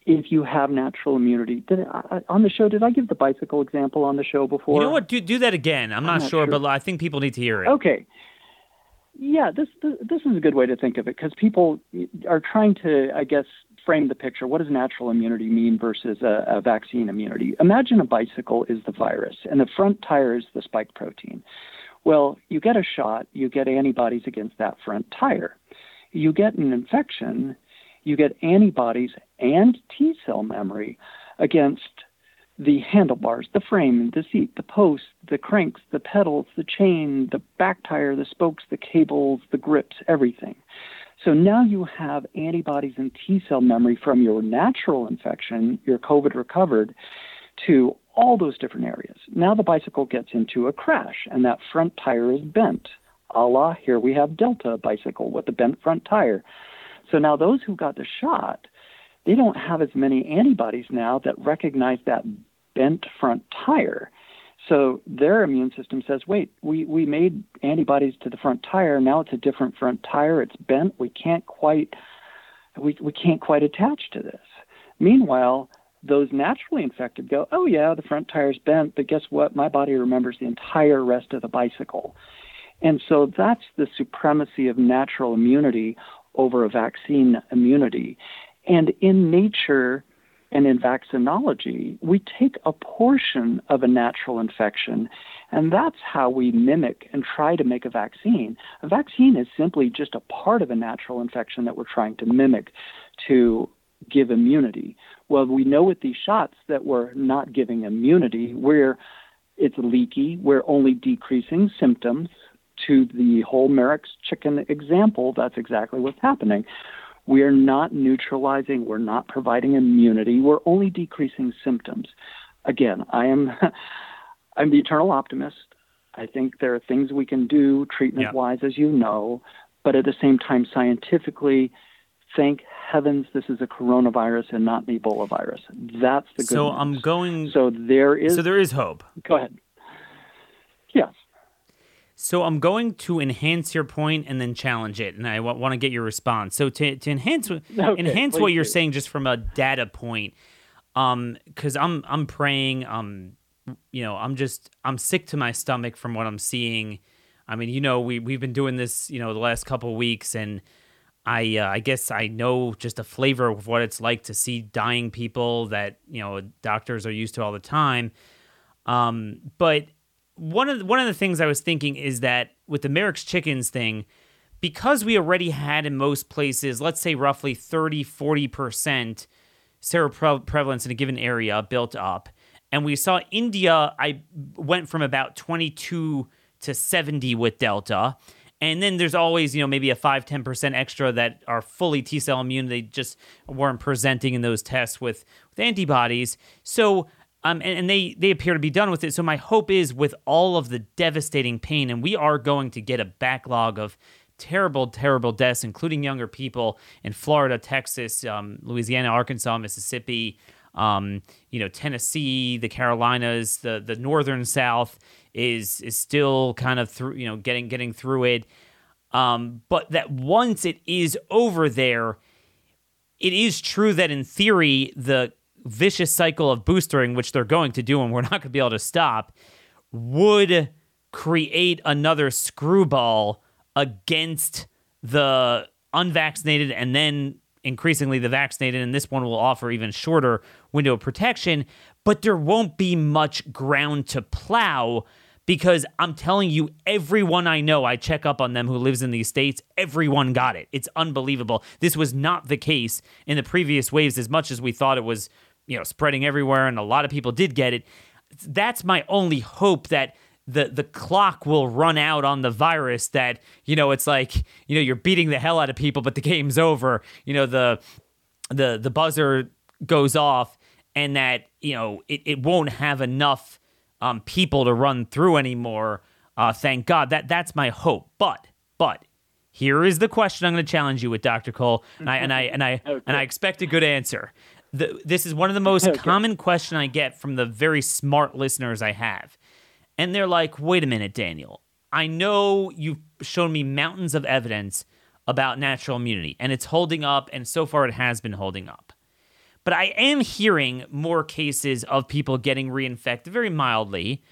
if you have natural immunity. Did I, on the show, did I give the bicycle example on the show before? You know what? Do, do that again. I'm, I'm not, not sure, sure, but I think people need to hear it. Okay. Yeah, this this is a good way to think of it because people are trying to, I guess, frame the picture. What does natural immunity mean versus a, a vaccine immunity? Imagine a bicycle is the virus, and the front tire is the spike protein. Well, you get a shot, you get antibodies against that front tire. You get an infection, you get antibodies and T cell memory against the handlebars, the frame, the seat, the post, the cranks, the pedals, the chain, the back tire, the spokes, the cables, the grips, everything. So now you have antibodies and T cell memory from your natural infection, your COVID recovered, to all those different areas. Now the bicycle gets into a crash and that front tire is bent. A la, here we have Delta bicycle with the bent front tire. So now those who got the shot, they don't have as many antibodies now that recognize that bent front tire. So their immune system says, wait, we, we made antibodies to the front tire. Now it's a different front tire. It's bent. We can't quite we, we can't quite attach to this. Meanwhile, those naturally infected go, oh, yeah, the front tire's bent, but guess what? My body remembers the entire rest of the bicycle. And so that's the supremacy of natural immunity over a vaccine immunity. And in nature and in vaccinology, we take a portion of a natural infection, and that's how we mimic and try to make a vaccine. A vaccine is simply just a part of a natural infection that we're trying to mimic to give immunity. Well, we know with these shots that we're not giving immunity, We're it's leaky, we're only decreasing symptoms. To the whole Marek's chicken example, that's exactly what's happening. We are not neutralizing, we're not providing immunity, we're only decreasing symptoms. Again, I am I'm the eternal optimist. I think there are things we can do treatment wise, as you know, but at the same time, scientifically, thank heavens this is a coronavirus and not an Ebola virus. That's the good So news. I'm going. So there is. So there is hope. Go ahead. Yes. So I'm going to enhance your point and then challenge it, and I w- want to get your response. So to, to enhance enhance what you're do. saying just from a data point, um, because I'm I'm praying, um, you know, I'm just I'm sick to my stomach from what I'm seeing. I mean, you know, we we've been doing this, you know, the last couple of weeks, and I uh, I guess I know just a flavor of what it's like to see dying people that you know doctors are used to all the time. Um, but one of the, one of the things I was thinking is that with the Marek's chickens thing, because we already had in most places, let's say roughly 30, 40% seroprevalence in a given area built up, and we saw India, I went from about 22 to 70 with Delta. And then there's always, you know, maybe a 5 10% extra that are fully T cell immune. They just weren't presenting in those tests with, with antibodies. So, um, and, and they, they appear to be done with it. So, my hope is with all of the devastating pain, and we are going to get a backlog of terrible, terrible deaths, including younger people in Florida, Texas, um, Louisiana, Arkansas, Mississippi, um, you know, Tennessee, the Carolinas, the the northern South is is still kind of through, you know, getting getting through it. Um, but that once it is over there, it is true that in theory the vicious cycle of boostering, which they're going to do, and we're not going to be able to stop, would create another screwball against the unvaccinated and then increasingly the vaccinated, and this one will offer even shorter window of protection, but there won't be much ground to plow because I'm telling you, everyone I know, I check up on them who lives in these states, everyone got it. It's unbelievable. This was not the case in the previous waves as much as we thought it was, you know, spreading everywhere and a lot of people did get it. That's my only hope that the the clock will run out on the virus that you know it's like you know you're beating the hell out of people but the game's over you know the the the buzzer goes off and that you know it, it won't have enough um, people to run through anymore uh, thank god. That that's my hope. But but here is the question i'm going to challenge you with dr cole and i and i and i and i expect a good answer the, this is one of the most Okay. common question i get from the very smart listeners i have and they're like, wait a minute, Daniel. I know you've shown me mountains of evidence about natural immunity, and it's holding up, and so far it has been holding up. But I am hearing more cases of people getting reinfected very mildly,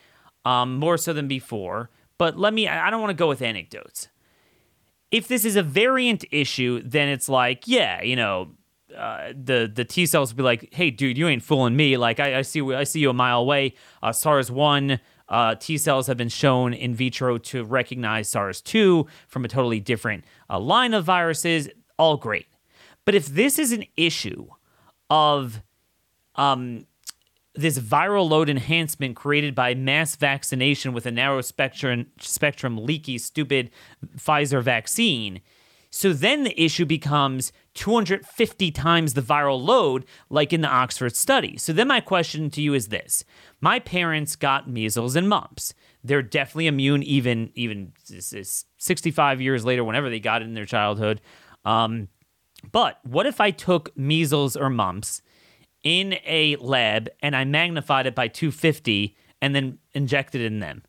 um, more so than before. But let me, I I don't want to go with anecdotes. If this is a variant issue, then it's like, yeah, you know, uh, the the T cells will be like, "Hey, dude, you ain't fooling me. Like, I, I see I see you a mile away. Uh, SARS one uh, T cells have been shown in vitro to recognize SARS two from a totally different uh, line of viruses. All great, but if this is an issue of um, this viral load enhancement created by mass vaccination with a narrow spectrum spectrum leaky stupid Pfizer vaccine. So then the issue becomes 250 times the viral load, like in the Oxford study. So then my question to you is this: My parents got measles and mumps. They're definitely immune, even even 65 years later, whenever they got it in their childhood. Um, but what if I took measles or mumps in a lab and I magnified it by 250 and then injected it in them?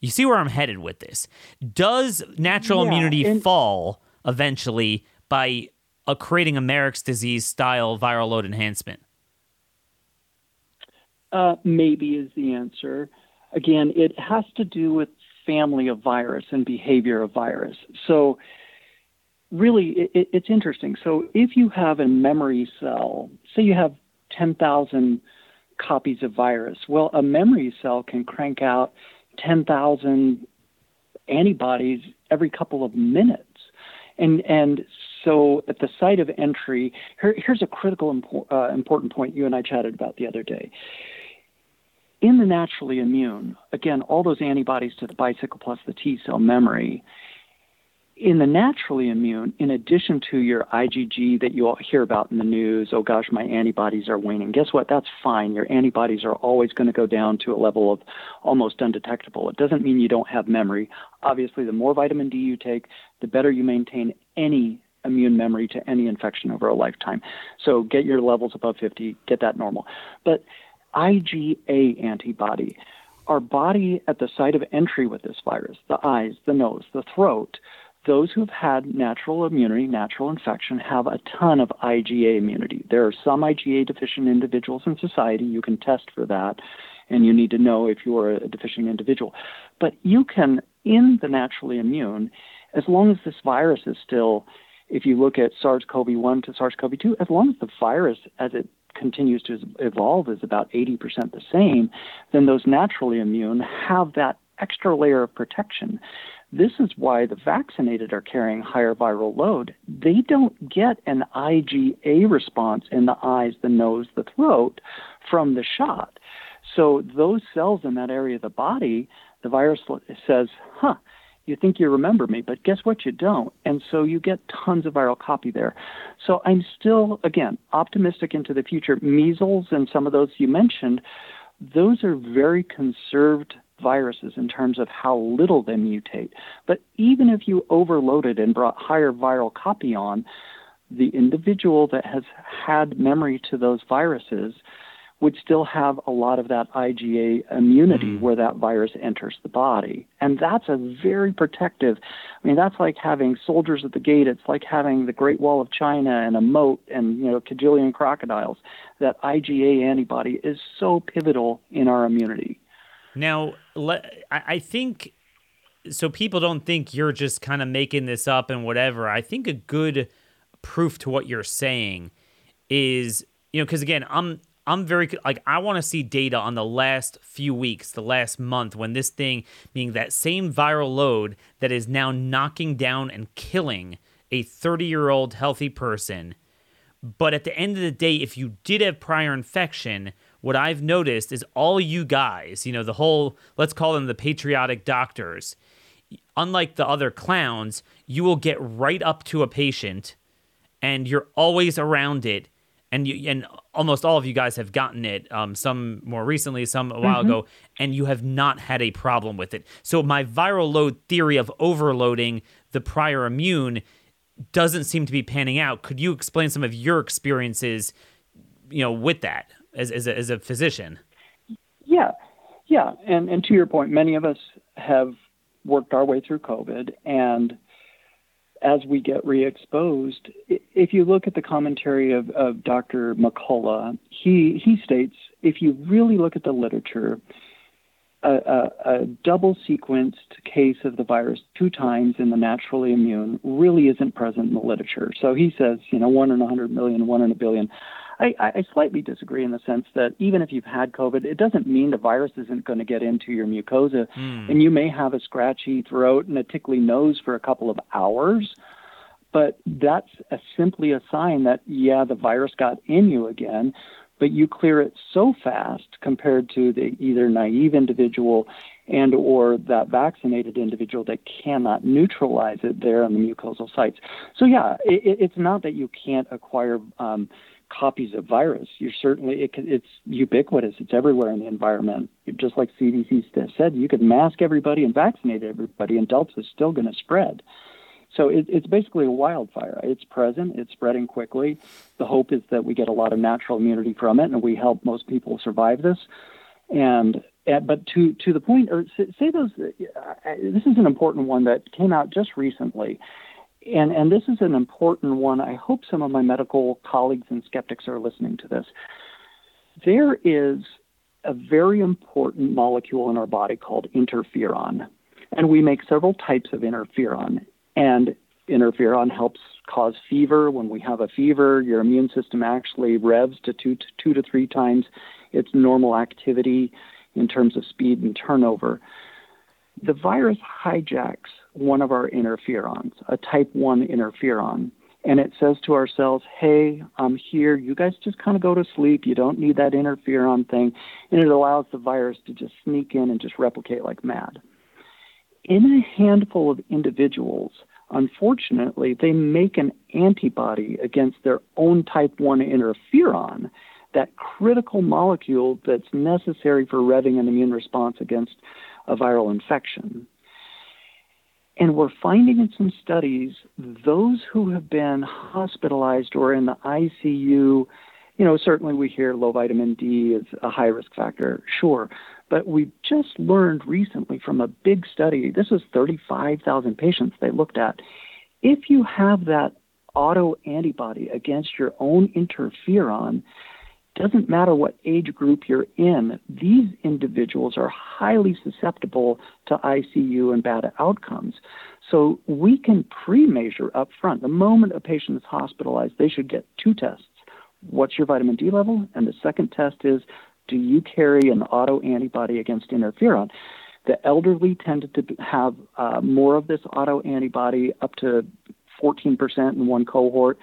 You see where I'm headed with this. Does natural Yeah, immunity and- fall eventually by uh, creating a Marek's disease style viral load enhancement? Uh, maybe is the answer. Again, it has to do with family of virus and behavior of virus. So, really, it, it's interesting. So, if you have a memory cell, say you have 10,000 copies of virus, well, a memory cell can crank out 10,000 antibodies every couple of minutes. And, and so at the site of entry, here, here's a critical impo- uh, important point you and I chatted about the other day. In the naturally immune, again, all those antibodies to the bicycle plus the T cell memory, in the naturally immune, in addition to your IgG that you all hear about in the news, oh gosh, my antibodies are waning. Guess what? That's fine. Your antibodies are always going to go down to a level of almost undetectable. It doesn't mean you don't have memory. Obviously, the more vitamin D you take, the better you maintain any immune memory to any infection over a lifetime. So get your levels above 50, get that normal. But IgA antibody, our body at the site of entry with this virus, the eyes, the nose, the throat, those who've had natural immunity, natural infection, have a ton of IgA immunity. There are some IgA deficient individuals in society. You can test for that, and you need to know if you're a deficient individual. But you can, in the naturally immune, as long as this virus is still, if you look at SARS CoV 1 to SARS CoV 2, as long as the virus, as it continues to evolve, is about 80% the same, then those naturally immune have that extra layer of protection this is why the vaccinated are carrying higher viral load. They don't get an IgA response in the eyes, the nose, the throat from the shot. So those cells in that area of the body, the virus says, huh, you think you remember me, but guess what? You don't. And so you get tons of viral copy there. So I'm still, again, optimistic into the future. Measles and some of those you mentioned, those are very conserved viruses in terms of how little they mutate. But even if you overloaded and brought higher viral copy on, the individual that has had memory to those viruses would still have a lot of that IgA immunity mm. where that virus enters the body. And that's a very protective. I mean, that's like having soldiers at the gate. It's like having the Great Wall of China and a moat and, you know, cajillion crocodiles. That IgA antibody is so pivotal in our immunity. Now, I think so. People don't think you're just kind of making this up and whatever. I think a good proof to what you're saying is, you know, because again, I'm I'm very like I want to see data on the last few weeks, the last month when this thing being that same viral load that is now knocking down and killing a 30-year-old healthy person. But at the end of the day, if you did have prior infection, what I've noticed is all you guys, you know, the whole, let's call them the patriotic doctors, unlike the other clowns, you will get right up to a patient and you're always around it. And you, and almost all of you guys have gotten it. Um, some more recently, some a while mm-hmm. ago, and you have not had a problem with it. So my viral load theory of overloading the prior immune doesn't seem to be panning out. Could you explain some of your experiences, you know, with that? as as a, as a physician. Yeah, yeah, and and to your point, many of us have worked our way through COVID, and as we get re-exposed, if you look at the commentary of, of Dr. McCullough, he he states if you really look at the literature, a, a, a, double sequenced case of the virus two times in the naturally immune really isn't present in the literature. So he says, you know, one in a hundred million, one in a billion. I, I slightly disagree in the sense that even if you've had COVID, it doesn't mean the virus isn't going to get into your mucosa, mm. and you may have a scratchy throat and a tickly nose for a couple of hours. But that's a, simply a sign that yeah, the virus got in you again, but you clear it so fast compared to the either naive individual and or that vaccinated individual that cannot neutralize it there on the mucosal sites. So yeah, it, it's not that you can't acquire um, copies of virus. You're certainly it, it's ubiquitous. It's everywhere in the environment. Just like CDC said, you could mask everybody and vaccinate everybody, and Delta is still going to spread. So it, it's basically a wildfire. It's present. It's spreading quickly. The hope is that we get a lot of natural immunity from it, and we help most people survive this. And but to to the point, or say those. Uh, this is an important one that came out just recently and, and this is an important one. I hope some of my medical colleagues and skeptics are listening to this. There is a very important molecule in our body called interferon. And we make several types of interferon. And interferon helps cause fever. When we have a fever, your immune system actually revs to two to, two to three times its normal activity in terms of speed and turnover. The virus hijacks one of our interferons, a type 1 interferon, and it says to our cells, hey, I'm here. You guys just kind of go to sleep. You don't need that interferon thing. And it allows the virus to just sneak in and just replicate like mad. In a handful of individuals, unfortunately, they make an antibody against their own type 1 interferon, that critical molecule that's necessary for revving an immune response against a viral infection. And we're finding in some studies those who have been hospitalized or in the ICU, you know, certainly we hear low vitamin D is a high risk factor, sure. But we just learned recently from a big study, this was 35,000 patients they looked at. If you have that auto antibody against your own interferon, doesn't matter what age group you're in, these individuals are highly susceptible to ICU and bad outcomes. So we can pre measure up front. The moment a patient is hospitalized, they should get two tests. What's your vitamin D level? And the second test is do you carry an auto antibody against interferon? The elderly tended to have uh, more of this auto antibody, up to 14% in one cohort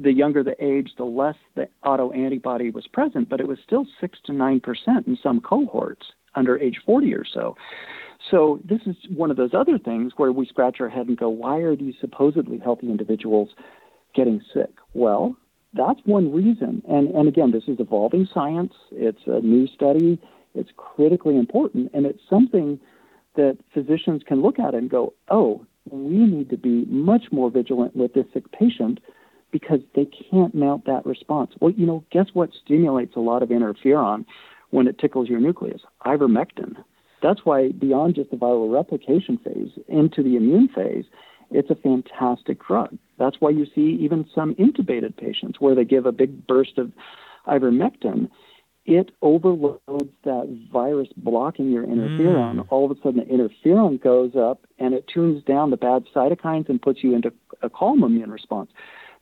the younger the age, the less the auto antibody was present, but it was still 6 to 9% in some cohorts under age 40 or so. So, this is one of those other things where we scratch our head and go, why are these supposedly healthy individuals getting sick? Well, that's one reason. And, and again, this is evolving science, it's a new study, it's critically important, and it's something that physicians can look at and go, oh, we need to be much more vigilant with this sick patient because they can't mount that response. Well, you know, guess what stimulates a lot of interferon when it tickles your nucleus? Ivermectin. That's why beyond just the viral replication phase into the immune phase, it's a fantastic drug. That's why you see even some intubated patients where they give a big burst of ivermectin. It overloads that virus blocking your interferon. Mm. All of a sudden, the interferon goes up and it tunes down the bad cytokines and puts you into a calm immune response.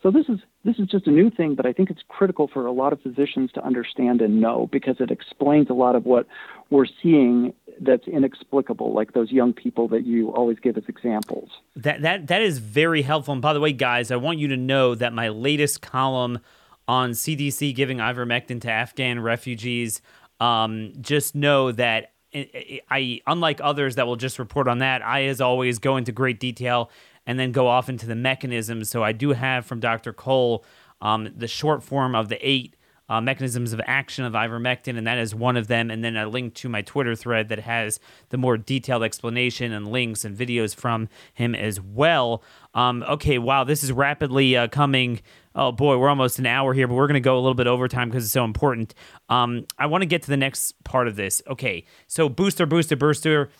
So this is this is just a new thing, but I think it's critical for a lot of physicians to understand and know because it explains a lot of what we're seeing that's inexplicable, like those young people that you always give as examples. That that that is very helpful. And by the way, guys, I want you to know that my latest column on CDC giving ivermectin to Afghan refugees, um, just know that I, unlike others that will just report on that, I, as always, go into great detail and then go off into the mechanisms. So I do have from Dr. Cole um, the short form of the eight uh, mechanisms of action of ivermectin, and that is one of them. And then a link to my Twitter thread that has the more detailed explanation and links and videos from him as well. Um, okay, wow, this is rapidly uh, coming. Oh boy, we're almost an hour here, but we're going to go a little bit over time because it's so important. Um, I want to get to the next part of this. Okay, so booster, booster, booster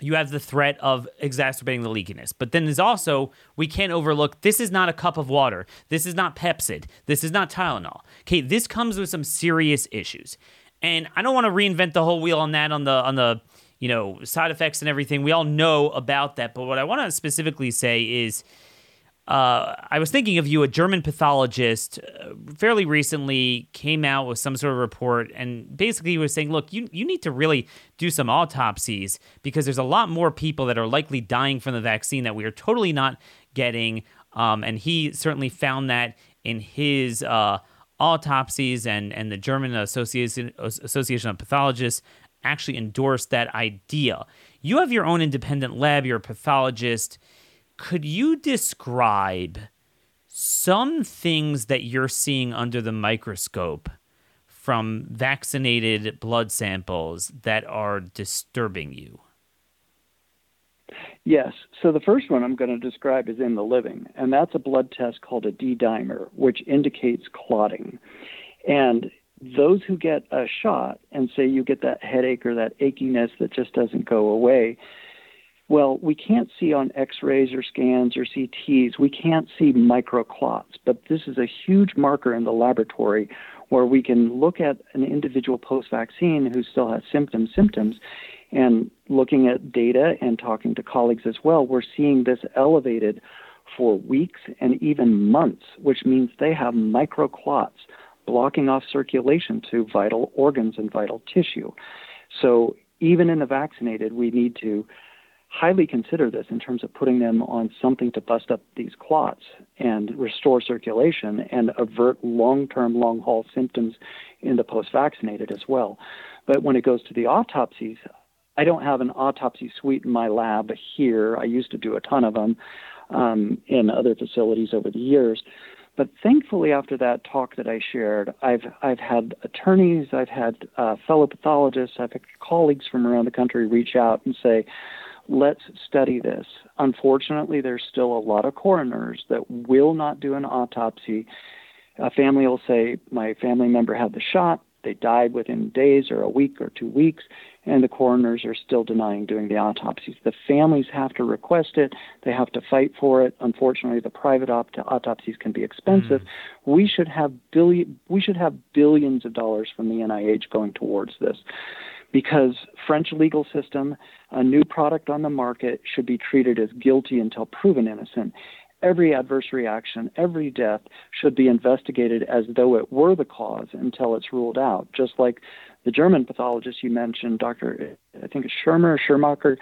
you have the threat of exacerbating the leakiness. But then there's also, we can't overlook this is not a cup of water. This is not Pepcid. This is not Tylenol. Okay, this comes with some serious issues. And I don't want to reinvent the whole wheel on that, on the, on the, you know, side effects and everything. We all know about that. But what I want to specifically say is, uh, I was thinking of you, a German pathologist, uh, fairly recently came out with some sort of report and basically was saying, look, you, you need to really do some autopsies because there's a lot more people that are likely dying from the vaccine that we are totally not getting. Um, and he certainly found that in his uh, autopsies, and, and the German Association, Association of Pathologists actually endorsed that idea. You have your own independent lab, you're a pathologist could you describe some things that you're seeing under the microscope from vaccinated blood samples that are disturbing you? Yes. So the first one I'm going to describe is in the living, and that's a blood test called a D dimer, which indicates clotting. And those who get a shot and say you get that headache or that achiness that just doesn't go away, well, we can't see on x rays or scans or CTs, we can't see microclots, but this is a huge marker in the laboratory where we can look at an individual post vaccine who still has symptoms, symptoms, and looking at data and talking to colleagues as well, we're seeing this elevated for weeks and even months, which means they have microclots blocking off circulation to vital organs and vital tissue. So even in the vaccinated, we need to highly consider this in terms of putting them on something to bust up these clots and restore circulation and avert long term, long haul symptoms in the post vaccinated as well. But when it goes to the autopsies, I don't have an autopsy suite in my lab here. I used to do a ton of them um, in other facilities over the years. But thankfully, after that talk that I shared, I've I've had attorneys, I've had uh, fellow pathologists, I've had colleagues from around the country reach out and say, let's study this. Unfortunately, there's still a lot of coroners that will not do an autopsy. A family will say, My family member had the shot, they died within days or a week or two weeks, and the coroners are still denying doing the autopsies. The families have to request it, they have to fight for it. Unfortunately, the private opt- autopsies can be expensive. Mm. We should have billion we should have billions of dollars from the NIH going towards this because French legal system, a new product on the market should be treated as guilty until proven innocent. Every adverse reaction, every death should be investigated as though it were the cause until it's ruled out. Just like the German pathologist you mentioned, Dr. I think it's Shermer or Schermacher,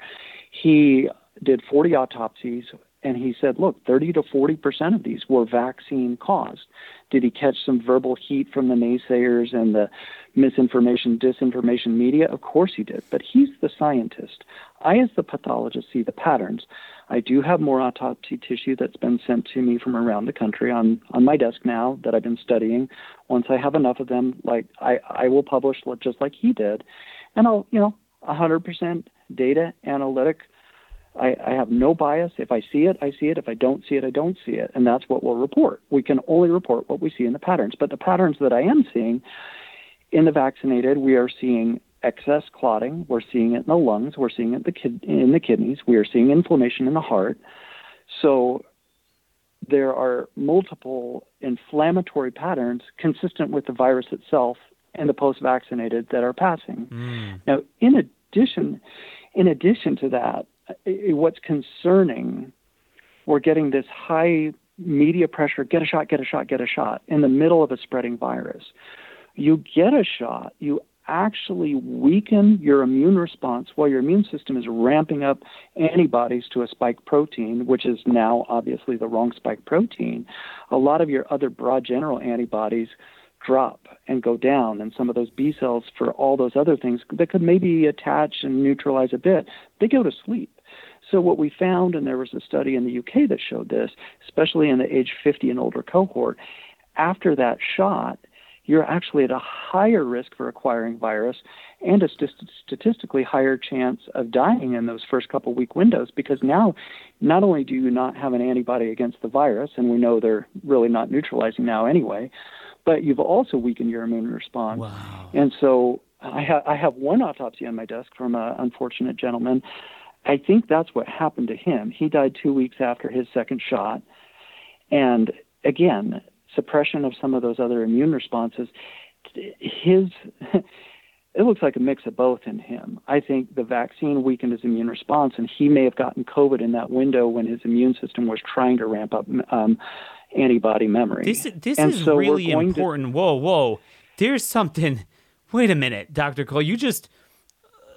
he did 40 autopsies and he said, look, 30 to 40 percent of these were vaccine caused. Did he catch some verbal heat from the naysayers and the misinformation, disinformation media? Of course he did, but he's the scientist. I, as the pathologist, see the patterns. I do have more autopsy tissue that's been sent to me from around the country on, on my desk now that I've been studying. Once I have enough of them, like I, I will publish just like he did, and I'll, you know, 100% data analytic I, I have no bias. If I see it, I see it. If I don't see it, I don't see it. And that's what we'll report. We can only report what we see in the patterns. But the patterns that I am seeing in the vaccinated, we are seeing excess clotting. We're seeing it in the lungs. We're seeing it in the kidneys. We are seeing inflammation in the heart. So there are multiple inflammatory patterns consistent with the virus itself and the post-vaccinated that are passing. Mm. Now, in addition, in addition to that, Uh, what's concerning, we're getting this high media pressure get a shot, get a shot, get a shot in the middle of a spreading virus. You get a shot, you actually weaken your immune response while your immune system is ramping up antibodies to a spike protein, which is now obviously the wrong spike protein. A lot of your other broad general antibodies drop and go down, and some of those B cells for all those other things that could maybe attach and neutralize a bit, they go to sleep. So what we found, and there was a study in the UK that showed this, especially in the age 50 and older cohort, after that shot, you're actually at a higher risk for acquiring virus and a st- statistically higher chance of dying in those first couple week windows because now not only do you not have an antibody against the virus, and we know they're really not neutralizing now anyway, but you've also weakened your immune response. Wow. And so I, ha- I have one autopsy on my desk from an unfortunate gentleman. I think that's what happened to him. He died two weeks after his second shot. And again, suppression of some of those other immune responses. His it looks like a mix of both in him. I think the vaccine weakened his immune response, and he may have gotten COVID in that window when his immune system was trying to ramp up um, antibody memory. This this and is so really important. To... whoa, whoa! There's something. Wait a minute, Doctor Cole. You just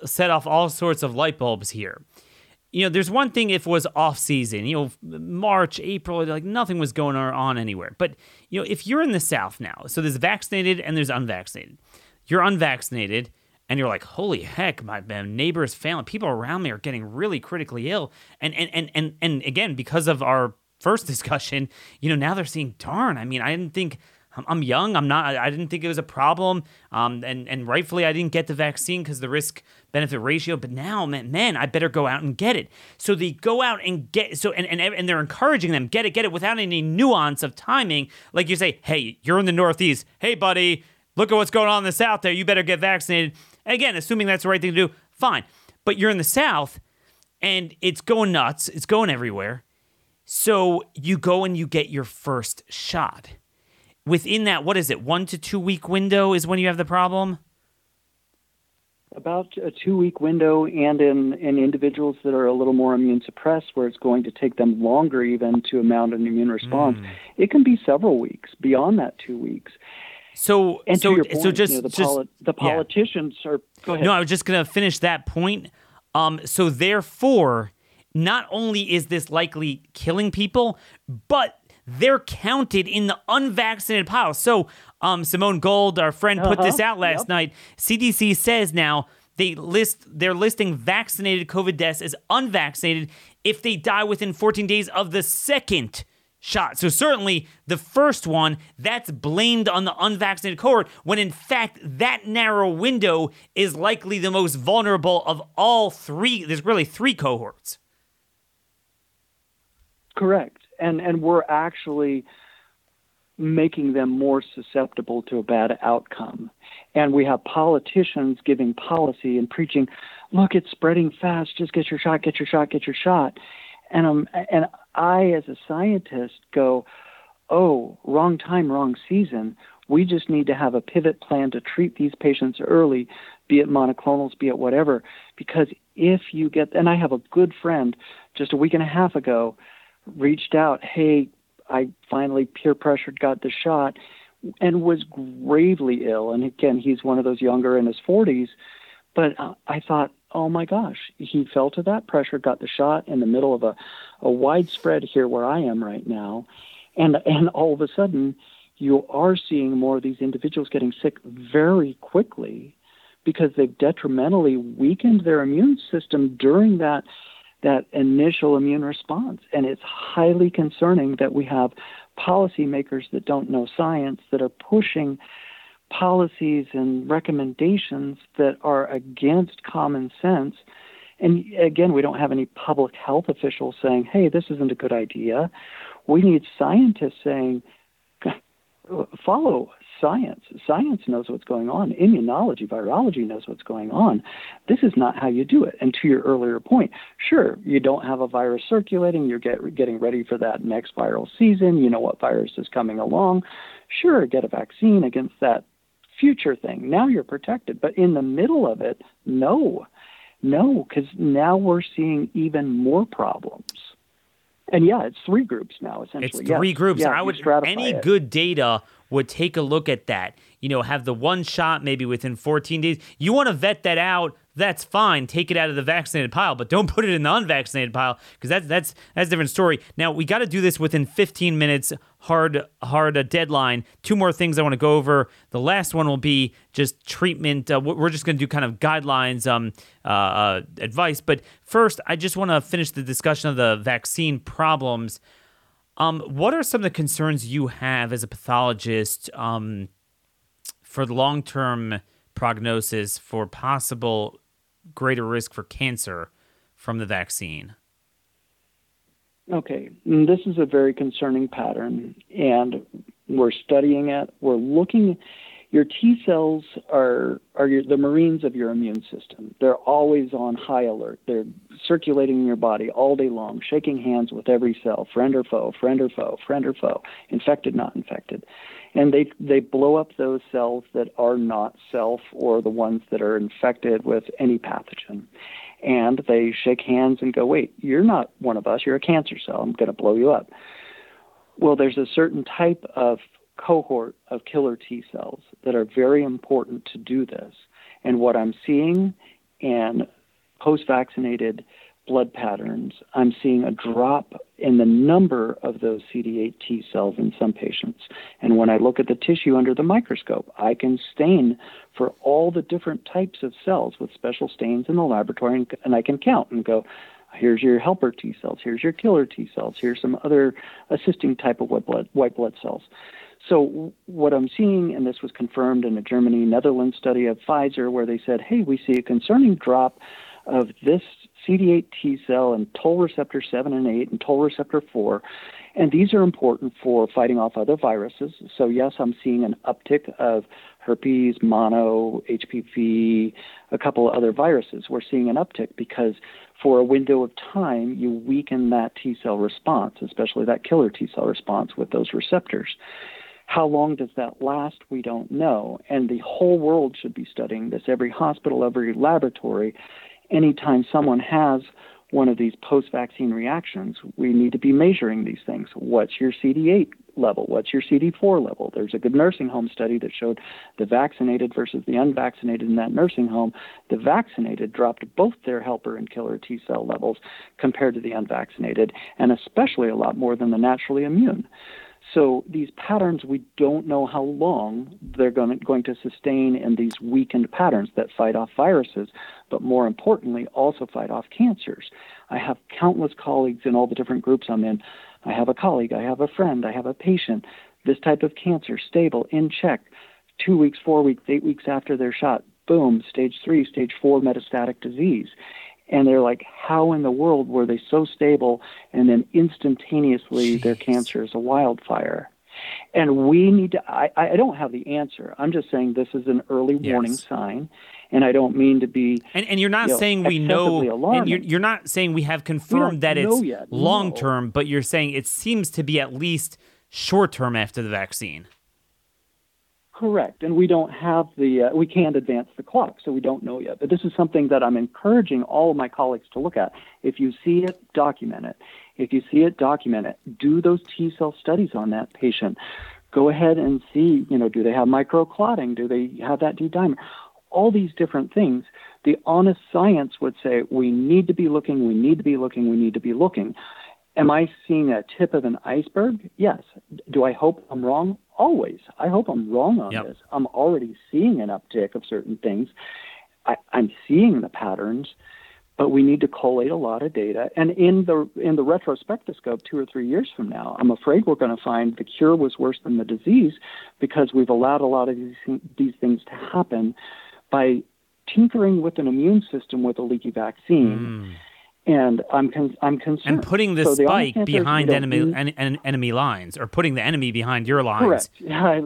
set off all sorts of light bulbs here. You know, there's one thing if it was off season, you know, March, April, like nothing was going on anywhere. But, you know, if you're in the South now, so there's vaccinated and there's unvaccinated. You're unvaccinated and you're like, holy heck, my neighbors, family, people around me are getting really critically ill. And and and and and again, because of our first discussion, you know, now they're seeing, darn, I mean, I didn't think I'm young. I'm not. I didn't think it was a problem. Um, and and rightfully, I didn't get the vaccine because the risk benefit ratio. But now, man, man, I better go out and get it. So they go out and get. So and and and they're encouraging them get it, get it without any nuance of timing. Like you say, hey, you're in the Northeast. Hey, buddy, look at what's going on in the South. There, you better get vaccinated. Again, assuming that's the right thing to do, fine. But you're in the South, and it's going nuts. It's going everywhere. So you go and you get your first shot within that, what is it, one to two week window is when you have the problem? About a two week window, and in, in individuals that are a little more immune suppressed, where it's going to take them longer even to mount an immune response, mm. it can be several weeks beyond that two weeks. So, and so, point, so just, you know, the, just poli- the politicians yeah. are. Go ahead. No, I was just going to finish that point. Um, so therefore, not only is this likely killing people, but they're counted in the unvaccinated pile. So, um, Simone Gold, our friend, put uh-huh. this out last yep. night. CDC says now they list they're listing vaccinated COVID deaths as unvaccinated if they die within 14 days of the second shot. So certainly the first one that's blamed on the unvaccinated cohort when in fact that narrow window is likely the most vulnerable of all three. There's really three cohorts. Correct. And and we're actually making them more susceptible to a bad outcome. And we have politicians giving policy and preaching, look, it's spreading fast, just get your shot, get your shot, get your shot. And um and I as a scientist go, "Oh, wrong time, wrong season. We just need to have a pivot plan to treat these patients early, be it monoclonals, be it whatever, because if you get and I have a good friend just a week and a half ago reached out, hey, I finally peer pressured, got the shot, and was gravely ill. And again, he's one of those younger in his 40s. But uh, I thought, oh my gosh, he fell to that pressure, got the shot in the middle of a, a widespread here where I am right now. And, and all of a sudden, you are seeing more of these individuals getting sick very quickly because they've detrimentally weakened their immune system during that that initial immune response. And it's highly concerning that we have policymakers that don't know science that are pushing policies and recommendations that are against common sense. And again, we don't have any public health officials saying, hey, this isn't a good idea. We need scientists saying, follow science. Science knows what's going on. Immunology, virology knows what's going on. This is not how you do it. And to your earlier point, sure, you don't have a virus circulating. You're get, getting ready for that next viral season. You know what virus is coming along. Sure, get a vaccine against that future thing. Now you're protected. But in the middle of it, no. No, because now we're seeing even more problems. And yeah, it's three groups now essentially. It's three yes. groups. Yeah, I would any it. good data would take a look at that. You know, have the one shot maybe within 14 days. You want to vet that out. That's fine. Take it out of the vaccinated pile, but don't put it in the unvaccinated pile because that's that's that's a different story. Now we got to do this within 15 minutes. Hard hard a deadline. Two more things I want to go over. The last one will be just treatment. Uh, we're just going to do kind of guidelines, um, uh, uh, advice. But first, I just want to finish the discussion of the vaccine problems. Um, what are some of the concerns you have as a pathologist um, for the long term prognosis for possible greater risk for cancer from the vaccine? Okay, mm, this is a very concerning pattern, and we're studying it. We're looking your T cells are are your, the marines of your immune system. They're always on high alert. They're circulating in your body all day long, shaking hands with every cell, friend or foe, friend or foe, friend or foe, infected, not infected. And they they blow up those cells that are not self or the ones that are infected with any pathogen. And they shake hands and go, "Wait, you're not one of us. You're a cancer cell. I'm going to blow you up." Well, there's a certain type of cohort of killer T cells that are very important to do this. And what I'm seeing in post vaccinated blood patterns, I'm seeing a drop in the number of those CD8 T cells in some patients. And when I look at the tissue under the microscope, I can stain for all the different types of cells with special stains in the laboratory, and I can count and go, here's your helper T cells, here's your killer T cells, here's some other assisting type of white blood, white blood cells. So what I'm seeing, and this was confirmed in a Germany Netherlands study of Pfizer, where they said, hey, we see a concerning drop of this CD8 T cell and toll receptor 7 and 8 and toll receptor 4. And these are important for fighting off other viruses. So, yes, I'm seeing an uptick of herpes, mono, HPV, a couple of other viruses. We're seeing an uptick because for a window of time, you weaken that T cell response, especially that killer T cell response with those receptors. How long does that last? We don't know. And the whole world should be studying this. Every hospital, every laboratory, anytime someone has one of these post vaccine reactions, we need to be measuring these things. What's your CD8 level? What's your CD4 level? There's a good nursing home study that showed the vaccinated versus the unvaccinated in that nursing home. The vaccinated dropped both their helper and killer T cell levels compared to the unvaccinated, and especially a lot more than the naturally immune. So these patterns, we don't know how long they're going to, going to sustain in these weakened patterns that fight off viruses, but more importantly, also fight off cancers. I have countless colleagues in all the different groups I'm in. I have a colleague, I have a friend, I have a patient. This type of cancer, stable, in check, two weeks, four weeks, eight weeks after their shot, boom, stage three, stage four metastatic disease and they're like, how in the world were they so stable and then instantaneously Jeez. their cancer is a wildfire? And we need to, I, I don't have the answer. I'm just saying this is an early yes. warning sign. And I don't mean to be. And, and you're not you know, saying we know. And you're, you're not saying we have confirmed we that it's long term, but you're saying it seems to be at least short term after the vaccine. Correct, and we don't have the uh, we can't advance the clock, so we don't know yet. But this is something that I'm encouraging all of my colleagues to look at. If you see it, document it. If you see it, document it. Do those T cell studies on that patient. Go ahead and see, you know, do they have microclotting? Do they have that D dimer? All these different things. The honest science would say we need to be looking, we need to be looking, we need to be looking. Am I seeing a tip of an iceberg? Yes. Do I hope I'm wrong? Always. I hope I'm wrong on yep. this. I'm already seeing an uptick of certain things. I, I'm seeing the patterns, but we need to collate a lot of data. And in the in the retrospectoscope, two or three years from now, I'm afraid we're going to find the cure was worse than the disease because we've allowed a lot of these these things to happen by tinkering with an immune system with a leaky vaccine. Mm and I'm con- I'm concerned. And putting the so spike behind enemy en- en- enemy lines, or putting the enemy behind your lines. Correct. Yeah,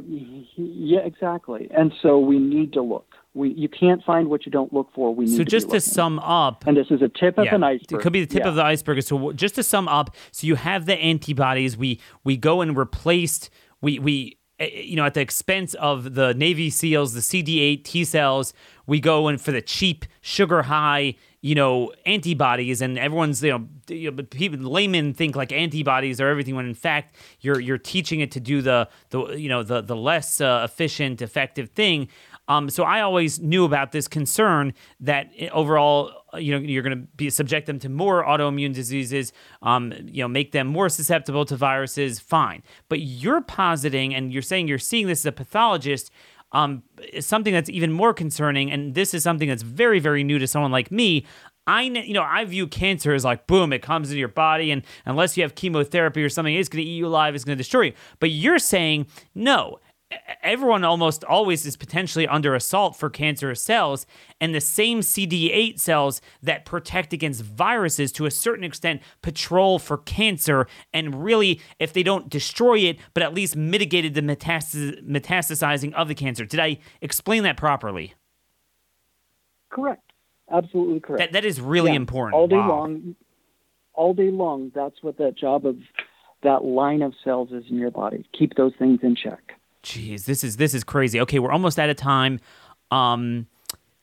yeah, exactly. And so we need to look. We you can't find what you don't look for. We need so to just to sum up, and this is a tip of an iceberg. It could be the tip yeah. of the iceberg. So just to sum up, so you have the antibodies. We we go and replaced. We we eh, eh, you know, at the expense of the Navy SEALs, the CD8 T cells, we go in for the cheap, sugar high, you know, antibodies, and everyone's, you know, you know people, laymen think like antibodies are everything. When in fact, you're you're teaching it to do the the you know the the less uh, efficient, effective thing. Um, so I always knew about this concern that eh, overall, uh, you know, you're going to be subject them to more autoimmune diseases, um, you know, make them more susceptible to viruses. Fine, but you're positing, and you're saying you're seeing this as a pathologist um, something that's even more concerning, and this is something that's very, very new to someone like me. I, you know, I view cancer as like, boom, it comes into your body, and unless you have chemotherapy or something, it's going to eat you alive, it's going to destroy you. But you're saying no everyone almost always is potentially under assault for cancerous cells, and the same CD8 cells that protect against viruses to a certain extent patrol for cancer, and really, if they don't destroy it, but at least mitigated the metastas- metastasizing of the cancer. Did I explain that properly? Correct. Absolutely correct. That, that is really yeah. important. All day wow. long, all day long, that's what that job of that line of cells is in your body. Keep those things in check. Jeez, this is this is crazy. Okay, we're almost out of time. Um,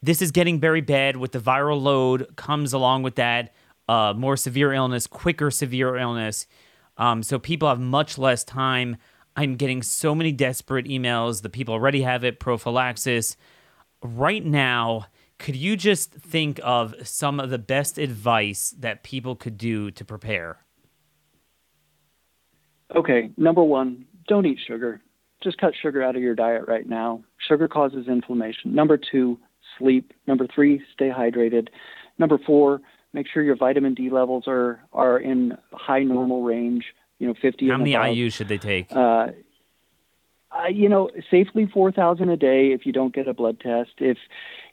this is getting very bad. With the viral load comes along with that uh, more severe illness, quicker severe illness. Um, so people have much less time. I'm getting so many desperate emails. The people already have it. Prophylaxis. Right now, could you just think of some of the best advice that people could do to prepare? Okay, number one, don't eat sugar just cut sugar out of your diet right now. Sugar causes inflammation. Number two, sleep. Number three, stay hydrated. Number four, make sure your vitamin D levels are are in high normal range. You know, 50. How many. IU should they take? Uh, uh, you know, safely 4,000 a day if you don't get a blood test. If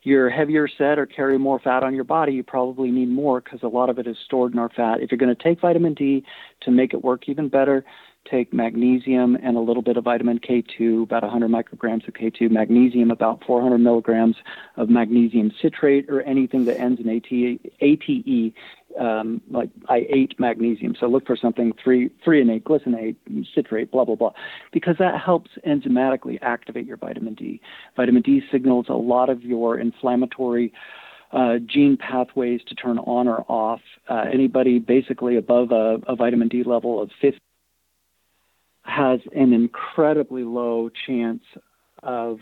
you're heavier set or carry more fat on your body, you probably need more because a lot of it is stored in our fat. If you're going to take vitamin D to make it work even better, take magnesium and a little bit of vitamin K2, about 100 micrograms of K2, magnesium, about 400 milligrams of magnesium citrate, or anything that ends in ATE, ATE um, like I ate magnesium. So look for something three three and threonate, glycinate, citrate, blah blah blah, because that helps enzymatically activate your vitamin D. Vitamin D signals a lot of your inflammatory uh, gene pathways to turn on or off. Uh, anybody basically above a, a vitamin D level of 50 has an incredibly low chance of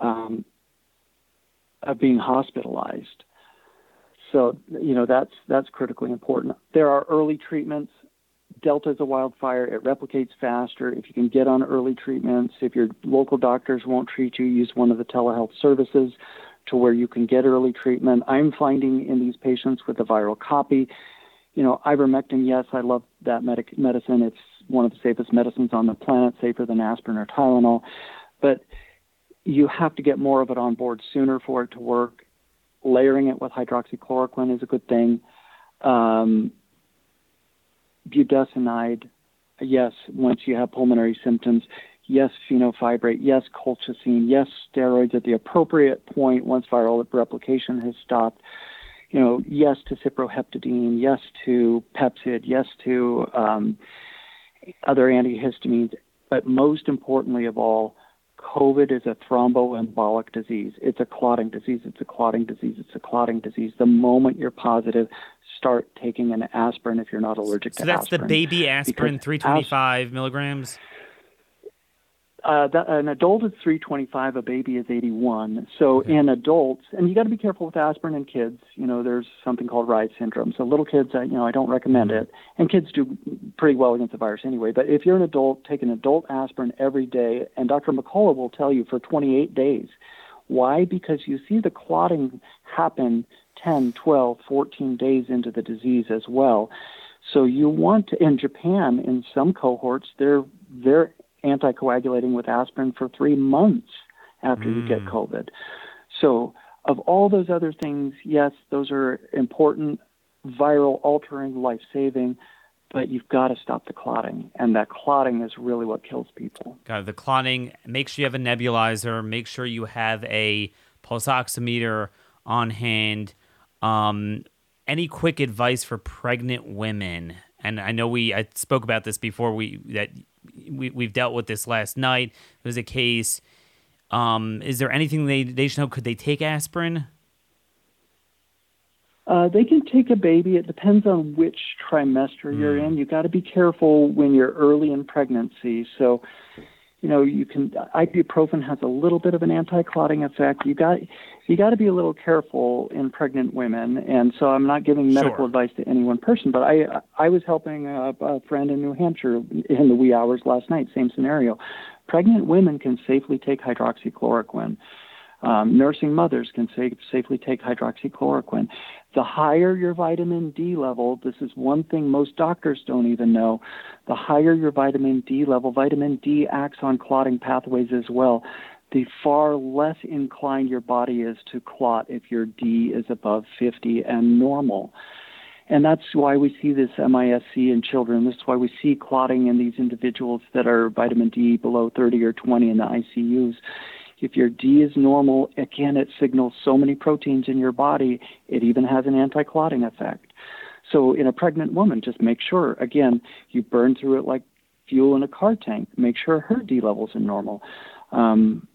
um, of being hospitalized. So you know that's that's critically important. There are early treatments. Delta is a wildfire. It replicates faster. If you can get on early treatments, if your local doctors won't treat you, use one of the telehealth services to where you can get early treatment. I'm finding in these patients with a viral copy, you know, ivermectin. Yes, I love that medic- medicine. It's one of the safest medicines on the planet, safer than aspirin or Tylenol. But you have to get more of it on board sooner for it to work layering it with hydroxychloroquine is a good thing. Um, budesonide, yes, once you have pulmonary symptoms. Yes, fenofibrate. Yes, colchicine. Yes, steroids at the appropriate point once viral replication has stopped. You know, yes to cyproheptadine. Yes to Pepcid. Yes to um, other antihistamines. But most importantly of all, COVID is a thromboembolic disease. It's a clotting disease. It's a clotting disease. It's a clotting disease. The moment you're positive, start taking an aspirin if you're not allergic so to aspirin. So that's the baby aspirin, 325 milligrams? Uh, that, an adult is 325, a baby is 81. So okay. in adults, and you got to be careful with aspirin in kids. You know, there's something called Reye's syndrome. So little kids, you know, I don't recommend mm-hmm. it. And kids do pretty well against the virus anyway. But if you're an adult, take an adult aspirin every day, and Dr. McCullough will tell you for 28 days. Why? Because you see the clotting happen 10, 12, 14 days into the disease as well. So you want to, in Japan, in some cohorts, they're they're anticoagulating with aspirin for three months after mm. you get mm. COVID. So, of all those other things, yes, those are important, viral altering, life saving, but you've got to stop the clotting. And that clotting is really what kills people. Got it. The clotting, make sure you have a nebulizer, make sure you have a pulse oximeter on hand. Um, any quick advice for pregnant women? And I know we I spoke about this before we that we, we've dealt with this last night. It was a case. Um, is there anything they they should know? Could they take aspirin? Uh, they can take a baby. It depends on which trimester mm. you're in. You got to be careful when you're early in pregnancy. So, you know, you can ibuprofen has a little bit of an anti-clotting effect. You got you got to be a little careful in pregnant women. And so I'm not giving medical sure. advice to any one person, but I I was helping a, a friend in New Hampshire in the wee hours last night. Same scenario. Pregnant women can safely take hydroxychloroquine. Um, nursing mothers can sa- safely take hydroxychloroquine. The higher your vitamin D level, this is one thing most doctors don't even know. The higher your vitamin D level, vitamin D acts on clotting pathways as well. The far less inclined your body is to clot if your D is above 50 and normal. And that's why we see this MISC in children. This is why we see clotting in these individuals that are vitamin D below 30 or 20 in the ICUs if your D is normal, again, it signals so many proteins in your body, it even has an anti clotting effect. So, in a pregnant woman, just make sure, again, you burn through it like fuel in a car tank. Make sure her D levels are normal. Um,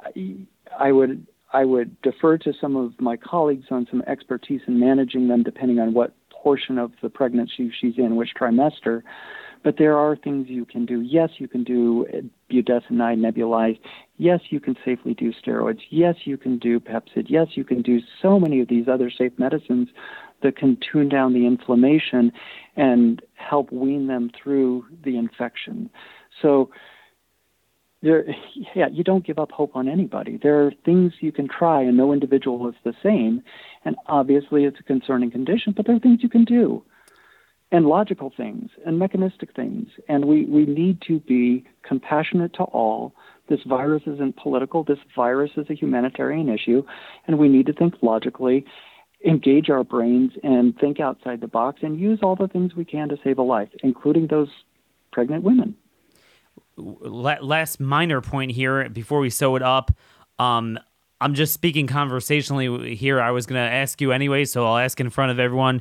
I, I would I would defer to some of my colleagues on some expertise in managing them, depending on what portion of the pregnancy she's in, which trimester. But there are things you can do. Yes, you can do uh, budesonide nebulized. Yes, you can safely do steroids. Yes, you can do Pepcid. Yes, you can do so many of these other safe medicines that can tune down the inflammation and help wean them through the infection. So, there, yeah, you don't give up hope on anybody. There are things you can try, and no individual is the same. And obviously, it's a concerning condition, but there are things you can do and logical things and mechanistic things. And we, we need to be compassionate to all. This virus isn't political. This virus is a humanitarian issue, and we need to think logically, engage our brains, and think outside the box, and use all the things we can to save a life, including those pregnant women. Last minor point here before we sew it up. Um, I'm just speaking conversationally here. I was going to ask you anyway, so I'll ask in front of everyone.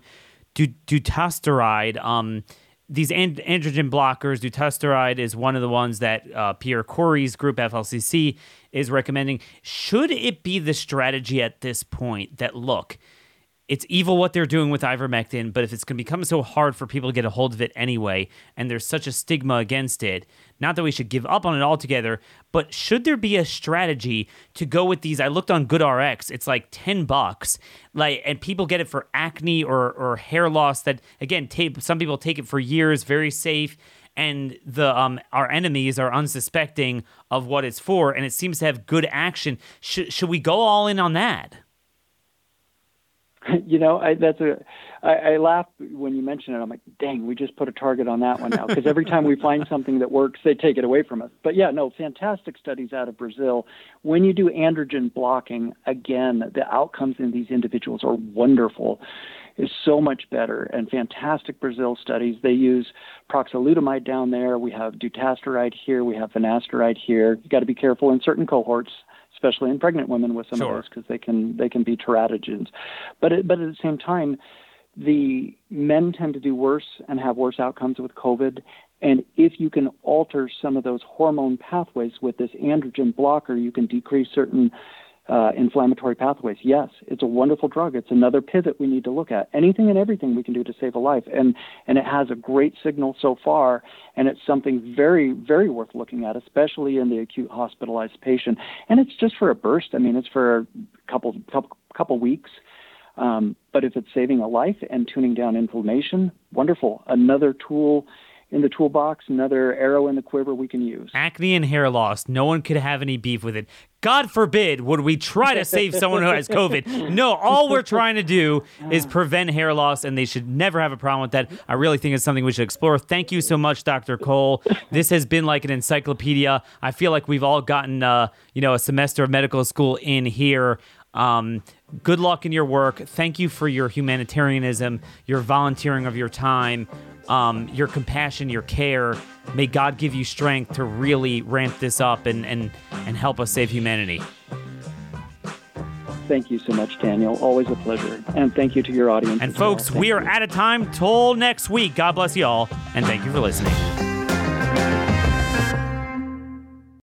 Dutasteride, um, these and- androgen blockers, dutasteride is one of the ones that uh, Pierre Kory's group FLCC is recommending. Should it be the strategy at this point that look, it's evil what they're doing with ivermectin, but if it's going to become so hard for people to get a hold of it anyway, and there's such a stigma against it, not that we should give up on it altogether, but should there be a strategy to go with these? I looked on GoodRx, it's like 10 bucks, like, and people get it for acne or, or hair loss that, again, some people take it for years, very safe and the um our enemies are unsuspecting of what it's for and it seems to have good action should should we go all in on that you know, I, that's a. I, I laugh when you mention it. I'm like, dang, we just put a target on that one now because every time we find something that works, they take it away from us. But yeah, no, fantastic studies out of Brazil. When you do androgen blocking, again, the outcomes in these individuals are wonderful. Is so much better and fantastic Brazil studies. They use proxalutamide down there. We have dutasteride here. We have finasteride here. You got to be careful in certain cohorts especially in pregnant women with some sure. of those because they can they can be teratogens. But it, but at the same time, the men tend to do worse and have worse outcomes with COVID. And if you can alter some of those hormone pathways with this androgen blocker, you can decrease certain uh, inflammatory pathways. Yes, it's a wonderful drug. It's another pivot we need to look at. Anything and everything we can do to save a life, and and it has a great signal so far, and it's something very very worth looking at, especially in the acute hospitalized patient. And it's just for a burst. I mean, it's for a couple couple couple weeks. Um, but if it's saving a life and tuning down inflammation, wonderful. Another tool in the toolbox, another arrow in the quiver we can use. Acne and hair loss. No one could have any beef with it. God forbid would we try to save someone who has COVID. No, all we're trying to do is prevent hair loss, and they should never have a problem with that. I really think it's something we should explore. Thank you so much, Dr. Cole. This has been like an encyclopedia. I feel like we've all gotten, uh, you know, a semester of medical school in here. Um, good luck in your work. Thank you for your humanitarianism, your volunteering of your time um, your compassion, your care. May God give you strength to really ramp this up and, and, and help us save humanity. Thank you so much, Daniel. Always a pleasure. And thank you to your audience. And folks, well. we are you. out of time. Till next week. God bless you all. And thank you for listening.